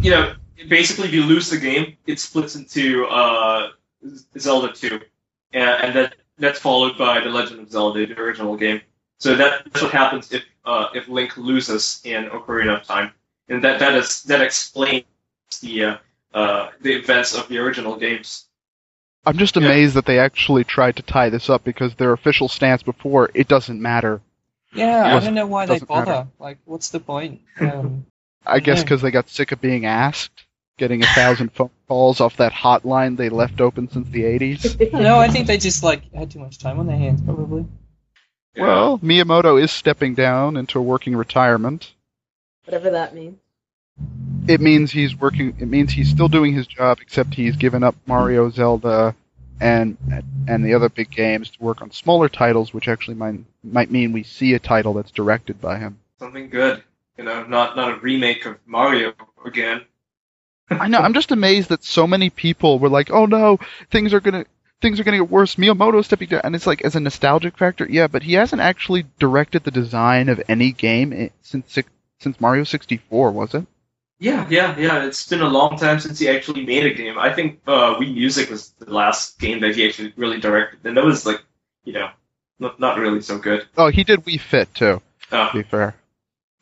you know, basically, if you lose the game, it splits into uh, Zelda 2, and, and that that's followed by the Legend of Zelda, the original game. So that, that's what happens if uh, if Link loses in Ocarina of Time, and that that is that explains the uh, uh, the events of the original games. I'm just Yeah. amazed that they actually tried to tie this up because their official stance before it doesn't matter. Yeah, I don't know why they doesn't matter. bother. Like, what's the point? Um, I guess because they got sick of being asked, getting a thousand phone calls off that hotline they left open since the 80s. [LAUGHS] no, I think they just like had too much time on their hands, probably. Well, Miyamoto is stepping down into a working retirement. Whatever that means. It means he's working. It means he's still doing his job, except he's given up Mario, Zelda, and and the other big games to work on smaller titles, which actually might might mean we see a title that's directed by him. Something good, you know, not not a remake of Mario again. I know. I'm just amazed that so many people were like, "Oh no, things are gonna." Things are going to get worse. Miyamoto stepping down, and it's like as a nostalgic factor, yeah, but he hasn't actually directed the design of any game since since Mario 64, was it? Yeah, yeah, yeah. It's been a long time since he actually made a game. I think uh, Wii Music was the last game that he actually really directed, and that was like, you know, not not really so good. Oh, he did Wii Fit too. Uh, To be fair,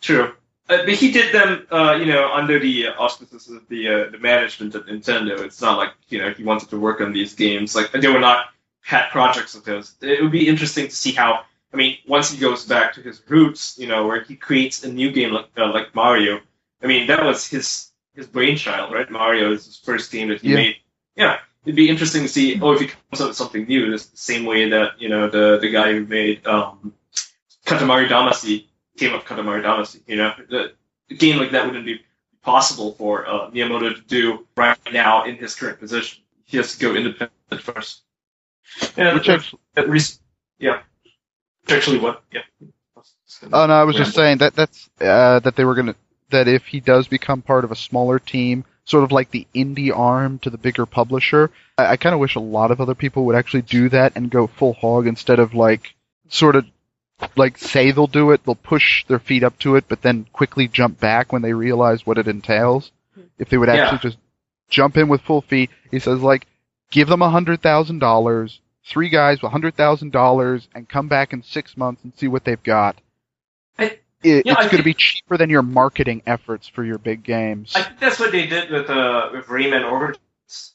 True. Uh, but he did them, uh, you know, under the auspices of the uh, the management of Nintendo. It's not like you know he wanted to work on these games. Like they were not pet projects of his. It would be interesting to see how. I mean, once he goes back to his roots, you know, where he creates a new game like uh, like Mario. I mean, that was his his brainchild, right? Mario is his first game that he Yeah. made. Yeah, it'd be interesting to see. Oh, if he comes up with something new, the same way that you know the the guy who made um, Katamari Damacy came up Katamari Damacy. You know, the, a game like that wouldn't be possible for uh, Miyamoto to do right now in his current position. He has to go independent first. Yeah, which actually, at least, yeah. Actually, what? Yeah. oh no, I was just saying that that's uh, that they were gonna that if he does become part of a smaller team, sort of like the indie arm to the bigger publisher, I, I kind of wish a lot of other people would actually do that and go full hog instead of like sort of like say they'll do it, they'll push their feet up to it, but then quickly jump back when they realize what it entails. If they would Yeah. actually just jump in with full feet, he says like, give them a hundred thousand dollars, three guys with a hundred thousand dollars, and come back in six months and see what they've got. I- It, yeah, it's going to be cheaper than your marketing efforts for your big games. I think that's what they did with uh with Rayman Origins.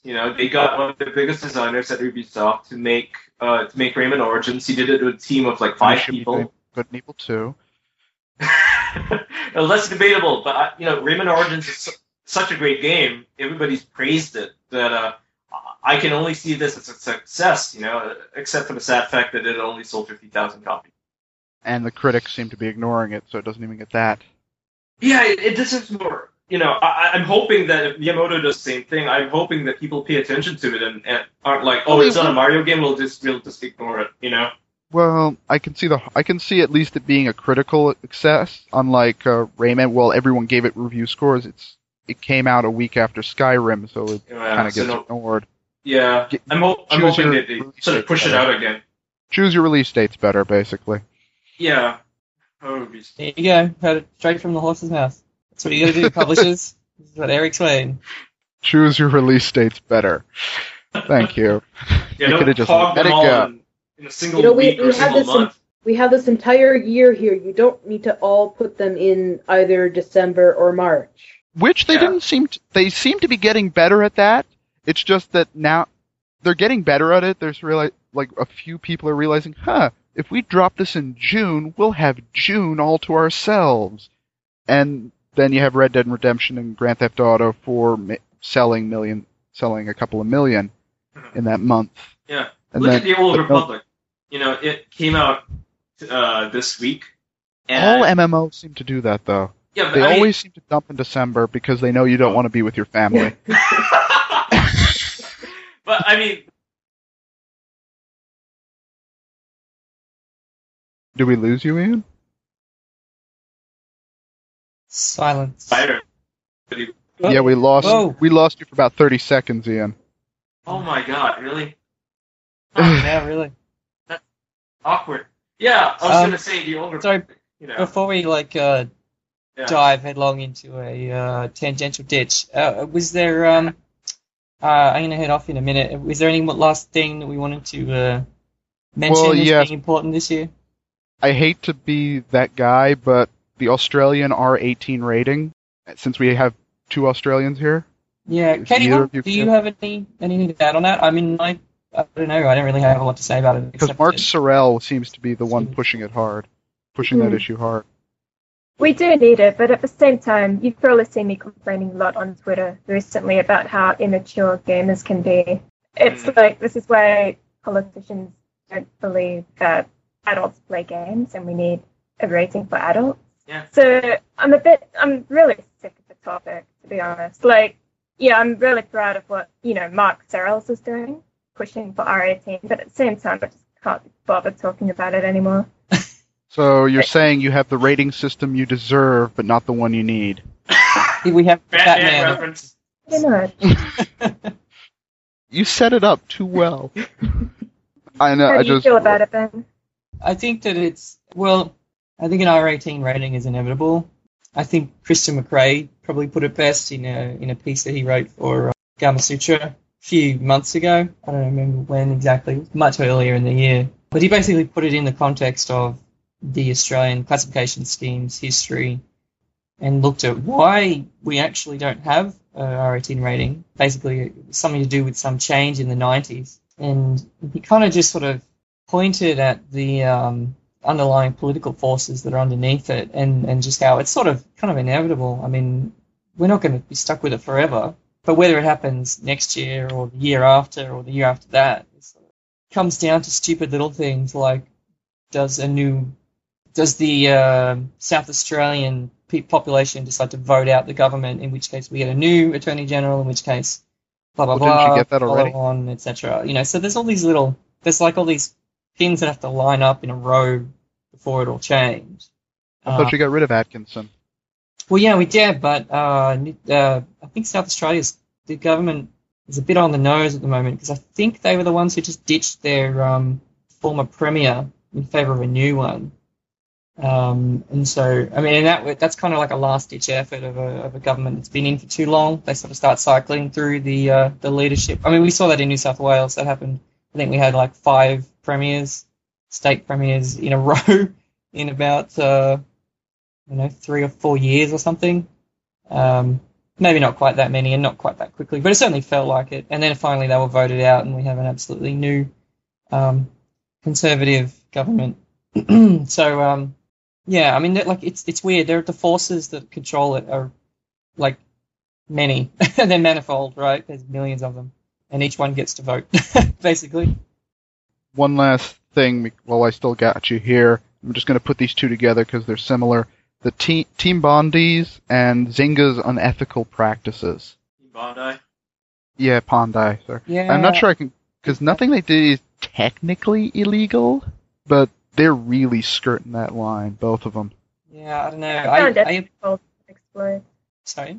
You know, they got one of the biggest designers at Ubisoft to make uh to make Rayman Origins. He did it with a team of like five people. Good in Evil too. [LAUGHS] Uh, Less debatable, but I, you know, Rayman Origins is su- such a great game. Everybody's praised it that uh, I can only see this as a success. You know, except for the sad fact that it only sold fifty thousand copies. And the critics seem to be ignoring it, so it doesn't even get that. Yeah, it, it deserves more. You know, I, I'm hoping that if Miyamoto does the same thing, I'm hoping that people pay attention to it and, and aren't like, oh, Well, it's not a. Mario game. We'll just we'll just ignore it. You know. Well, I can see the I can see at least it being a critical success, unlike uh, Rayman. Well, everyone gave it review scores. It's it came out a week after Skyrim, so it Yeah, kind of so gets no- ignored. yeah. Get- I'm, ho- I'm hoping that they sort of date push it out again. Choose your release dates better, basically. Yeah. Oh. There you go. Heard it straight from the horse's mouth. That's what you got to do, publishers. This is what Eric Swain. Choose your release dates better. Thank you. Yeah, They don't could've just hog let them it all go. in, in a single You know, we- week or we a had single this in- month. We have this entire year here. You don't need to all put them in either December or March. Which they Yeah. didn't seem to, they seem to be getting better at that. It's just that now they're getting better at it. There's really like a few people are realizing, huh, if we drop this in June, we'll have June all to ourselves. And then you have Red Dead Redemption and Grand Theft Auto for mi- selling million, selling a couple of million in that month. Yeah. And Look then at the Old Republic. You know, it came out uh, this week. All MMOs seem to do that though. yeah, but They I always seem to dump in December because they know you don't want to be with your family. [LAUGHS] but I mean, Do we lose you, Ian? Silence. Spider. Oh, yeah, we lost. Whoa. We lost you for about thirty seconds, Ian. Oh my god, really? [SIGHS] Yeah, really. Awkward. Yeah, I was Um, gonna say the Old Sorry, You know, before we like uh, yeah. dive headlong into a uh, tangential ditch, uh, was there? Um, uh, I'm gonna head off in a minute. Was there any last thing that we wanted to uh, mention Well, as yes. being important this year? I hate to be that guy, but the Australian R18 rating, since we have two Australians here, Yeah, If Katie, either you do you have any anything to add on that? I mean, I, I don't know. I don't really have a lot to say about it. because Mark that- Sorrell seems to be the one Hmm. pushing it hard, pushing that Hmm. issue hard. We do need it, but at the same time, you've probably seen me complaining a lot on Twitter recently about how immature gamers can be. It's Mm. like this is why politicians don't believe that adults play games and we need a rating for adults. Yeah. So I'm a bit, I'm really sick of the topic, to be honest. Like, yeah, I'm really proud of what, you know, Mark Serrels is doing, pushing for R18, but at the same time, I just can't bother talking about it anymore. [LAUGHS] So you're saying you have the rating system you deserve, but not the one you need. We have Batman, Batman. reference. You know, [LAUGHS] You set it up too well. [LAUGHS] I know. how I do you just feel about it, Ben? I think that it's well. I think an R18 rating is inevitable. I think Christian McCrea probably put it best in a in a piece that he wrote for uh, Sutra a few months ago. I don't remember when exactly, much earlier in the year. But he basically put it in the context of the Australian classification scheme's history and looked at why we actually don't have a R18 rating. Basically, something to do with some change in the 90s. And he kind of just sort of pointed at the um, underlying political forces that are underneath it and, and just how it's sort of kind of inevitable. I mean, we're not going to be stuck with it forever. But whether it happens next year or the year after or the year after that, it sort of comes down to stupid little things like does a new does the uh, South Australian population decide to vote out the government? In which case we get a new attorney general. In which case, blah blah Well, didn't you get that already? On etc. You know, so there's all these little there's like all these pins that have to line up in a row before it all change. I thought you got rid of Atkinson. Well, yeah, we did, but uh, uh, I think South Australia's the government is a bit on the nose at the moment because I think they were the ones who just ditched their um, former premier in favour of a new one. Um, and so, I mean, that that's kind of like a last ditch effort of a, of a government that's been in for too long. They sort of start cycling through the uh, the leadership. I mean, we saw that in New South Wales. That happened. I think we had like five premiers, state premiers in a [LAUGHS] row in about uh, you know three or four years or something. Um, maybe not quite that many and not quite that quickly, but it certainly felt like it. And then finally they were voted out, and we have an absolutely new um, conservative government. [CLEARS THROAT] so um, yeah, I mean, like it's it's weird. They're the forces that control it are like many. [LAUGHS] they're manifold, right? There's millions of them, and each one gets to vote, [LAUGHS] basically. One last thing while I still got you here. I'm just going to put these two together because they're similar. The te- Team Bondi's and Zynga's unethical practices. Bondi. Yeah, Pondi, sir. Yeah, I'm not sure I can, because nothing they did is technically illegal, but they're really skirting that line, both of them. Yeah, I don't know. They I, found I, every loophole they could exploit. sorry.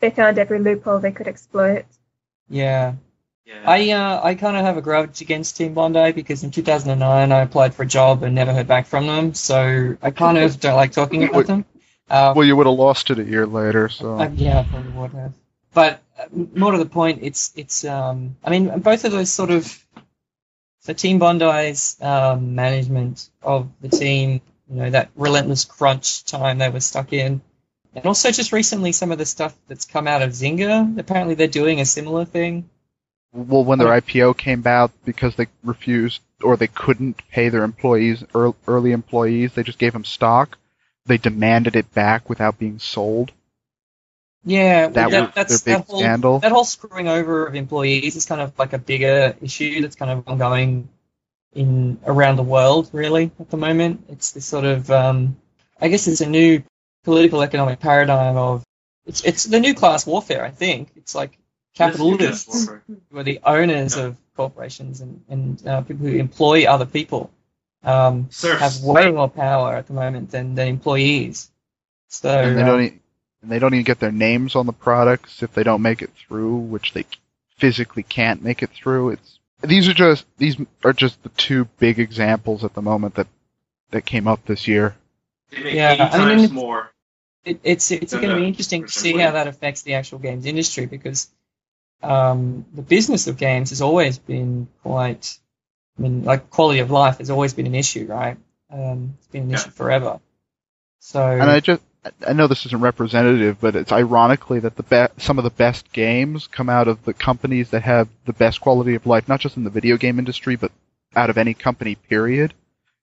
They found every loophole they could exploit. Yeah, Yeah. I uh, I kind of have a grudge against Team Bondi because in 2009 I applied for a job and never heard back from them, so I kind of don't like talking about them. Um, Well, you would have lost it a year later, so. uh, yeah, I probably would have. But uh, more to the point, it's it's um, I mean both of those sort of so Team Bondi's um, management of the team, you know that relentless crunch time they were stuck in, and also just recently some of the stuff that's come out of Zynga. Apparently they're doing a similar thing. Well, when their IPO came out, because they refused or they couldn't pay their employees, ear- early employees, they just gave them stock. They demanded it back without being sold. Yeah, That well, was that's their big that whole, scandal. That whole screwing over of employees is kind of like a bigger issue that's kind of ongoing in around the world, really, at the moment. It's this sort of, um, I guess, it's a new political economic paradigm of it's it's the new class warfare. I think it's like capitalists who are the owners Yeah. of corporations and and uh, people who employ other people um, have way more power at the moment than than employees. So and they um, don't e- and they don't even get their names on the products if they don't make it through, which they physically can't make it through. It's these are just these are just the two big examples at the moment that that came up this year. They make Yeah, eight I mean, times it's- more. it, it's it's going to be interesting to see how that affects the actual games industry because um, the business of games has always been quite. I mean, like quality of life has always been an issue, right? Um, it's been an Yeah. issue forever. So And I just I know this isn't representative, but it's ironically that the be- some of the best games come out of the companies that have the best quality of life, not just in the video game industry, but out of any company. Period.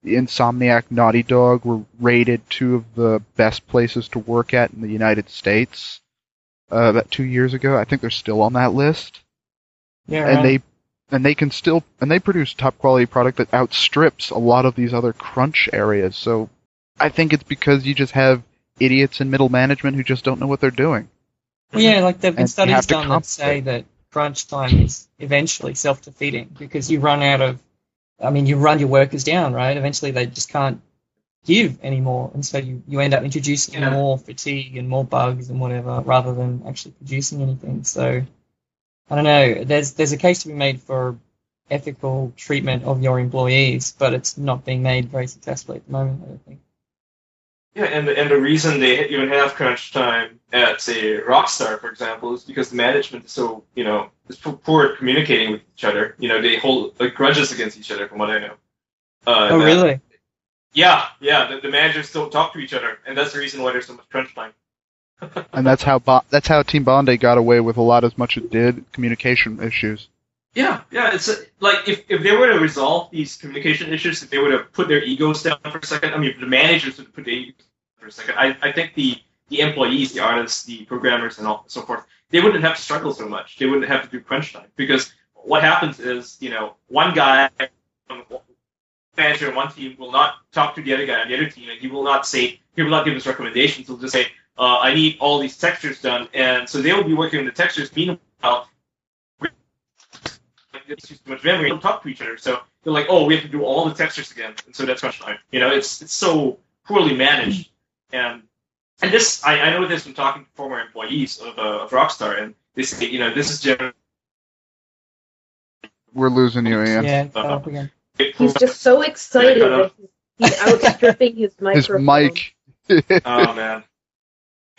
The Insomniac, Naughty Dog were rated two of the best places to work at in the United States uh, about two years ago. I think they're still on that list, yeah, and right. they and they can still and they produce top quality product that outstrips a lot of these other crunch areas. So I think it's because you just have idiots in middle management who just don't know what they're doing. Well, yeah, like there've been And studies done that say that crunch time is eventually self-defeating because you run out of, I mean, you run your workers down, right? Eventually they just can't give anymore, and so you, you end up introducing Yeah. more fatigue and more bugs and whatever rather than actually producing anything. So I don't know. There's there's a case to be made for ethical treatment of your employees, but it's not being made very successfully at the moment. I don't think. Yeah, and the, and the reason they even have crunch time at say Rockstar, for example, is because the management is so you know is poor- poor at communicating with each other. You know, they hold like grudges against each other, from what I know. Uh, Oh, that- really? Yeah, yeah. The, the managers don't talk to each other, and that's the reason why there's so much crunch time. [LAUGHS] And that's how Bo- that's how Team Bondi got away with a lot as much as it did communication issues. Yeah, yeah. It's uh, like if, if they were to resolve these communication issues, if they were to put their egos down for a second, I mean, if the managers would put their egos down for a second, I, I think the, the employees, the artists, the programmers, and all so forth, they wouldn't have to struggle so much. They wouldn't have to do crunch time because what happens is, you know, one guy, manager on one team will not talk to the other guy on the other team, and he will not say, he will not give his recommendations. He'll just say, uh, I need all these textures done, and so they will be working on the textures. Meanwhile, it's too much memory. They don't talk to each other, so they're like, "Oh, we have to do all the textures again," and so that's crunch time. You know, it's it's so poorly managed, and and this I, I know this from talking to former employees of uh, of Rockstar, and they say, you know, this is generally We're losing you, Ian. Yeah, cut again. He's just so excited that he's, he's outstripping his [LAUGHS] His microphone. mic. oh man,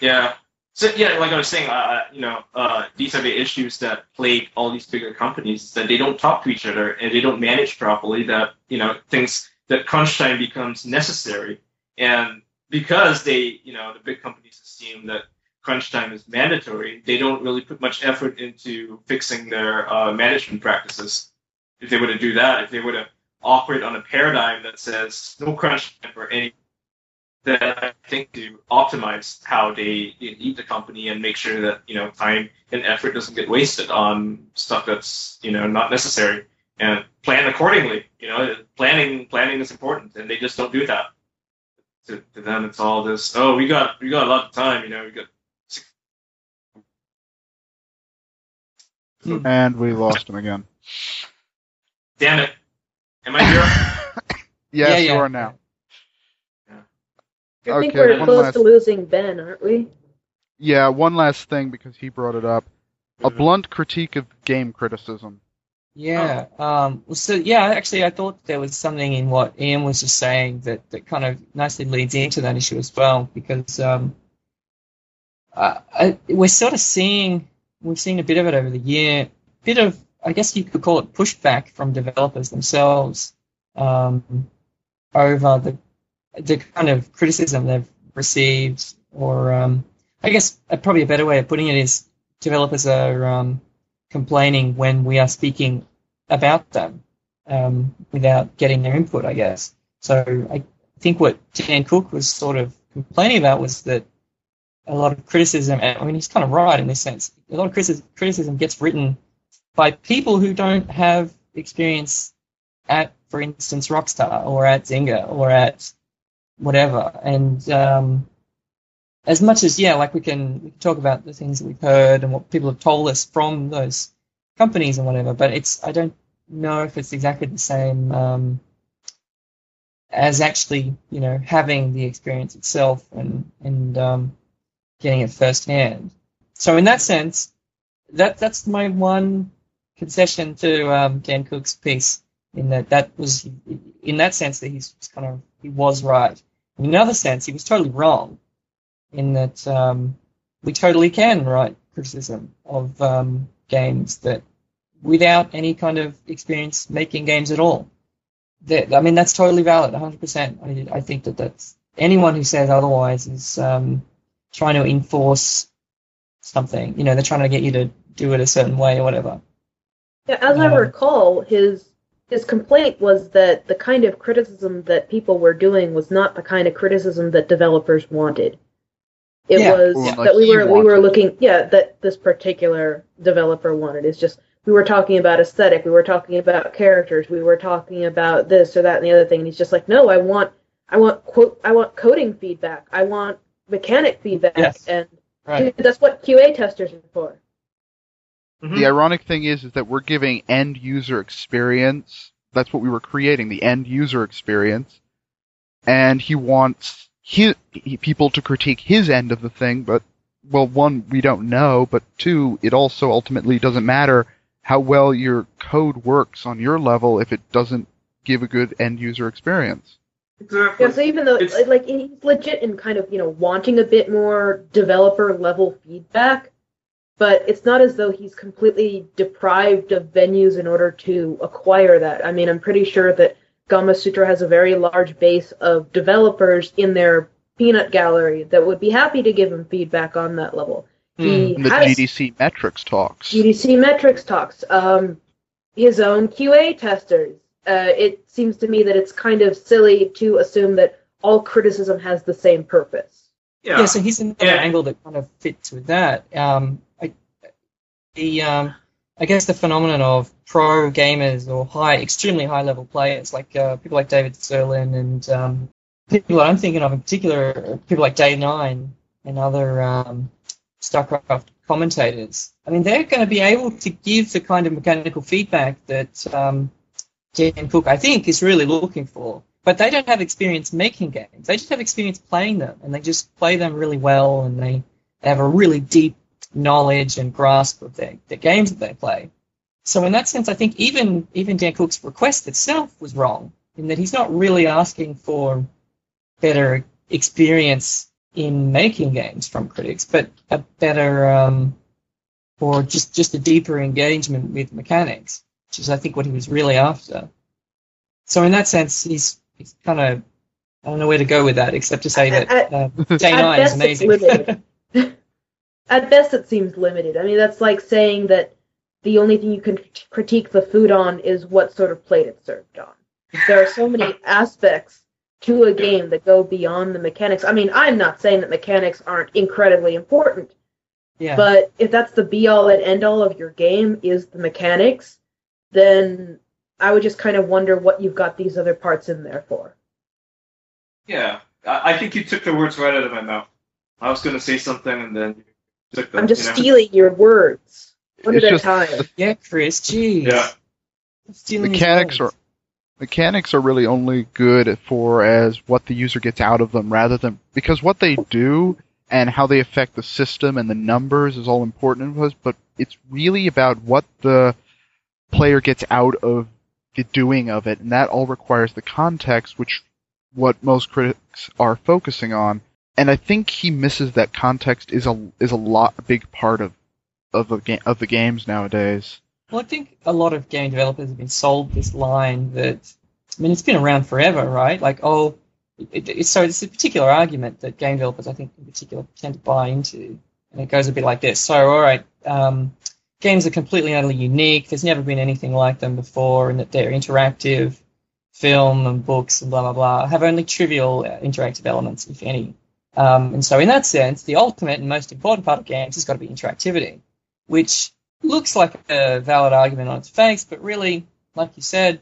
yeah. So yeah, like I was saying, uh, you know, uh, these are the issues that plague all these bigger companies that they don't talk to each other and they don't manage properly. That you know, things that crunch time becomes necessary, and because they, you know, the big companies assume that crunch time is mandatory, they don't really put much effort into fixing their uh, management practices. If they were to do that, if they were to operate on a paradigm that says no crunch time for any that I think to optimize how they lead the company and make sure that you know time and effort doesn't get wasted on stuff that's you know not necessary and plan accordingly. You know, planning planning is important, and they just don't do that. To, to them, it's all this. Oh, we got we got a lot of time. You know, we got. And we lost him again. Damn it! Am I here? [LAUGHS] yes, Yeah, you are now. I think Okay, we're close last- to losing Ben, aren't we? Yeah, one last thing because he brought it up. A blunt critique of game criticism. Yeah. Um, so yeah, actually, I thought there was something in what Ian was just saying that, that kind of nicely leads into that issue as well, because um, uh, I, we're sort of seeing we've seen a bit of it over the year, bit of I guess you could call it pushback from developers themselves um, over the the kind of criticism they've received, or um, I guess probably a better way of putting it is developers are um, complaining when we are speaking about them um, without getting their input, I guess. So I think what Dan Cook was sort of complaining about was that a lot of criticism, I mean, he's kind of right in this sense, a lot of criticism gets written by people who don't have experience at, for instance, Rockstar or at Zynga or at whatever. And um, as much as yeah, like we can we can talk about the things that we've heard and what people have told us from those companies and whatever, but it's I don't know if it's exactly the same um, as actually you know having the experience itself and and um, getting it firsthand. So in that sense, that that's my one concession to um, Dan Cook's piece. In that that was in that sense that he's kind of he was right. In another sense, he was totally wrong in that um, we totally can write criticism of um, games that without any kind of experience making games at all. That, I mean, that's totally valid, 100%. I, I think that that's anyone who says otherwise is um, trying to enforce something. You know, they're trying to get you to do it a certain way or whatever. Yeah, as I Um, recall, his his complaint was that the kind of criticism that people were doing was not the kind of criticism that developers wanted. It Yeah. was that like we were we were looking yeah, that this particular developer wanted. It's just we were talking about aesthetic, we were talking about characters, we were talking about this or that and the other thing, and he's just like, No, I want I want quote I want coding feedback. I want mechanic feedback Yes. and Right. That's what QA testers are for. Mhm. The ironic thing is, is that we're giving end user experience. That's what we were creating, the end user experience. And he wants he, he, people to critique his end of the thing, but, well, one, we don't know, but two, it also ultimately doesn't matter how well your code works on your level if it doesn't give a good end user experience. Exactly. Yeah, so even though It's- like he's legit in kind of you know wanting a bit more developer level feedback, but it's not as though he's completely deprived of venues in order to acquire that. I mean, I'm pretty sure that Gamasutra has a very large base of developers in their peanut gallery that would be happy to give him feedback on that level. He In the has GDC metrics talks. GDC metrics talks, um, his own QA testers. Uh, it seems to me that it's kind of silly to assume that all criticism has the same purpose. yeah. Yeah, so here's another Yeah. angle that kind of fits with that. Um, I, the um, I guess the phenomenon of pro gamers or high, extremely high level players, like uh, people like David Sirlin and um, people I'm thinking of in particular, people like Day Nine and other um, StarCraft commentators. I mean, they're going to be able to give the kind of mechanical feedback that um, Dan Cook, I think, is really looking for. But they don't have experience making games. They just have experience playing them, and they just play them really well, and they, they have a really deep knowledge and grasp of the, their games that they play. So in that sense, I think even even Dan Cook's request itself was wrong in that he's not really asking for better experience in making games from critics, but a better um, or just just a deeper engagement with mechanics, which is I think what he was really after. So in that sense, he's he's kind of I don't know where to go with that except to say that At- uh, Day Nine is amazing. [LAUGHS] limited. At best, it seems limited. I mean, that's like saying that the only thing you can critique the food on is what sort of plate it's served on. There are so many aspects to a game that go beyond the mechanics. I mean, I'm not saying that mechanics aren't incredibly important, yeah. but if that's the be all and end all of your game is the mechanics, then I would just kind of wonder what you've got these other parts in there for. Yeah, I, I think you took the words right out of my mouth. I was going to say something, and then you took them. I'm just you know? stealing your words one It's at a just- time. yeah, Chris, jeez. Yeah. Mechanics are mechanics are really only good for as what the user gets out of them rather than because what they do and how they affect the system and the numbers is all important to us, but it's really about what the player gets out of the doing of it, and that all requires the context, which what most critics are focusing on. And I think he misses that context is a is a lot a big part of of the of the games nowadays. Well, I think a lot of game developers have been sold this line that, I mean, it's been around forever, right? Like, oh, it, it, so it's a particular argument that game developers, I think, in particular, tend to buy into, and it goes a bit like this. So, all right, um, games are completely utterly unique. There's never been anything like them before, and that they're interactive, film and books and blah blah blah have only trivial uh, interactive elements, if any. Um, and so, in that sense, the ultimate and most important part of games has got to be interactivity, which looks like a valid argument on its face, but really, like you said,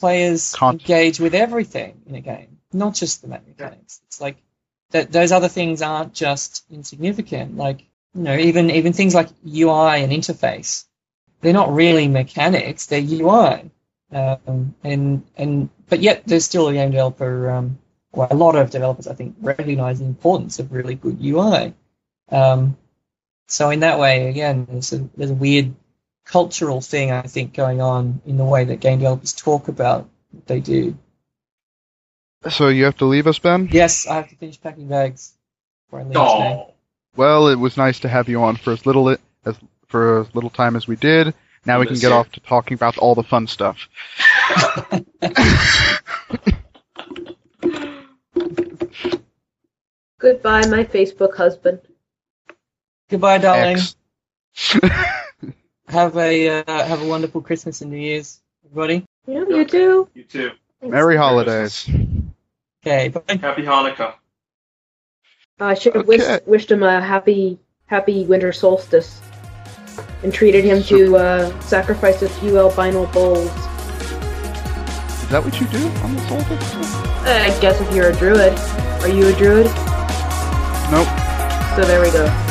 players Content. engage with everything in a game, not just the mechanics. It's like that those other things aren't just insignificant. Like you know, even even things like UI and interface, they're not really mechanics; they're UI. Um, and and but yet there's still a game developer, um, or a lot of developers, I think, recognize the importance of really good UI. Um, so in that way, again, there's a, there's a weird cultural thing I think going on in the way that game developers talk about what they do. So you have to leave us, Ben? Yes, I have to finish packing bags before I leave today. Oh, Well, it was nice to have you on for as little as for as little time as we did. Now we can get off to talking about all the fun stuff. [LAUGHS] [LAUGHS] Goodbye, my Facebook husband. Goodbye, darling. [LAUGHS] Have a uh, have a wonderful Christmas and New Year's, everybody. Yeah, you too. you too. Thanks. Merry holidays. Okay, bye. Happy Hanukkah. I should have Okay. wished, wished him a happy, happy winter solstice, and treated him to uh, sacrifice a few albino bulls. Is that what you do on the solstice? I guess if you're a druid, are you a druid? Nope. So there we go.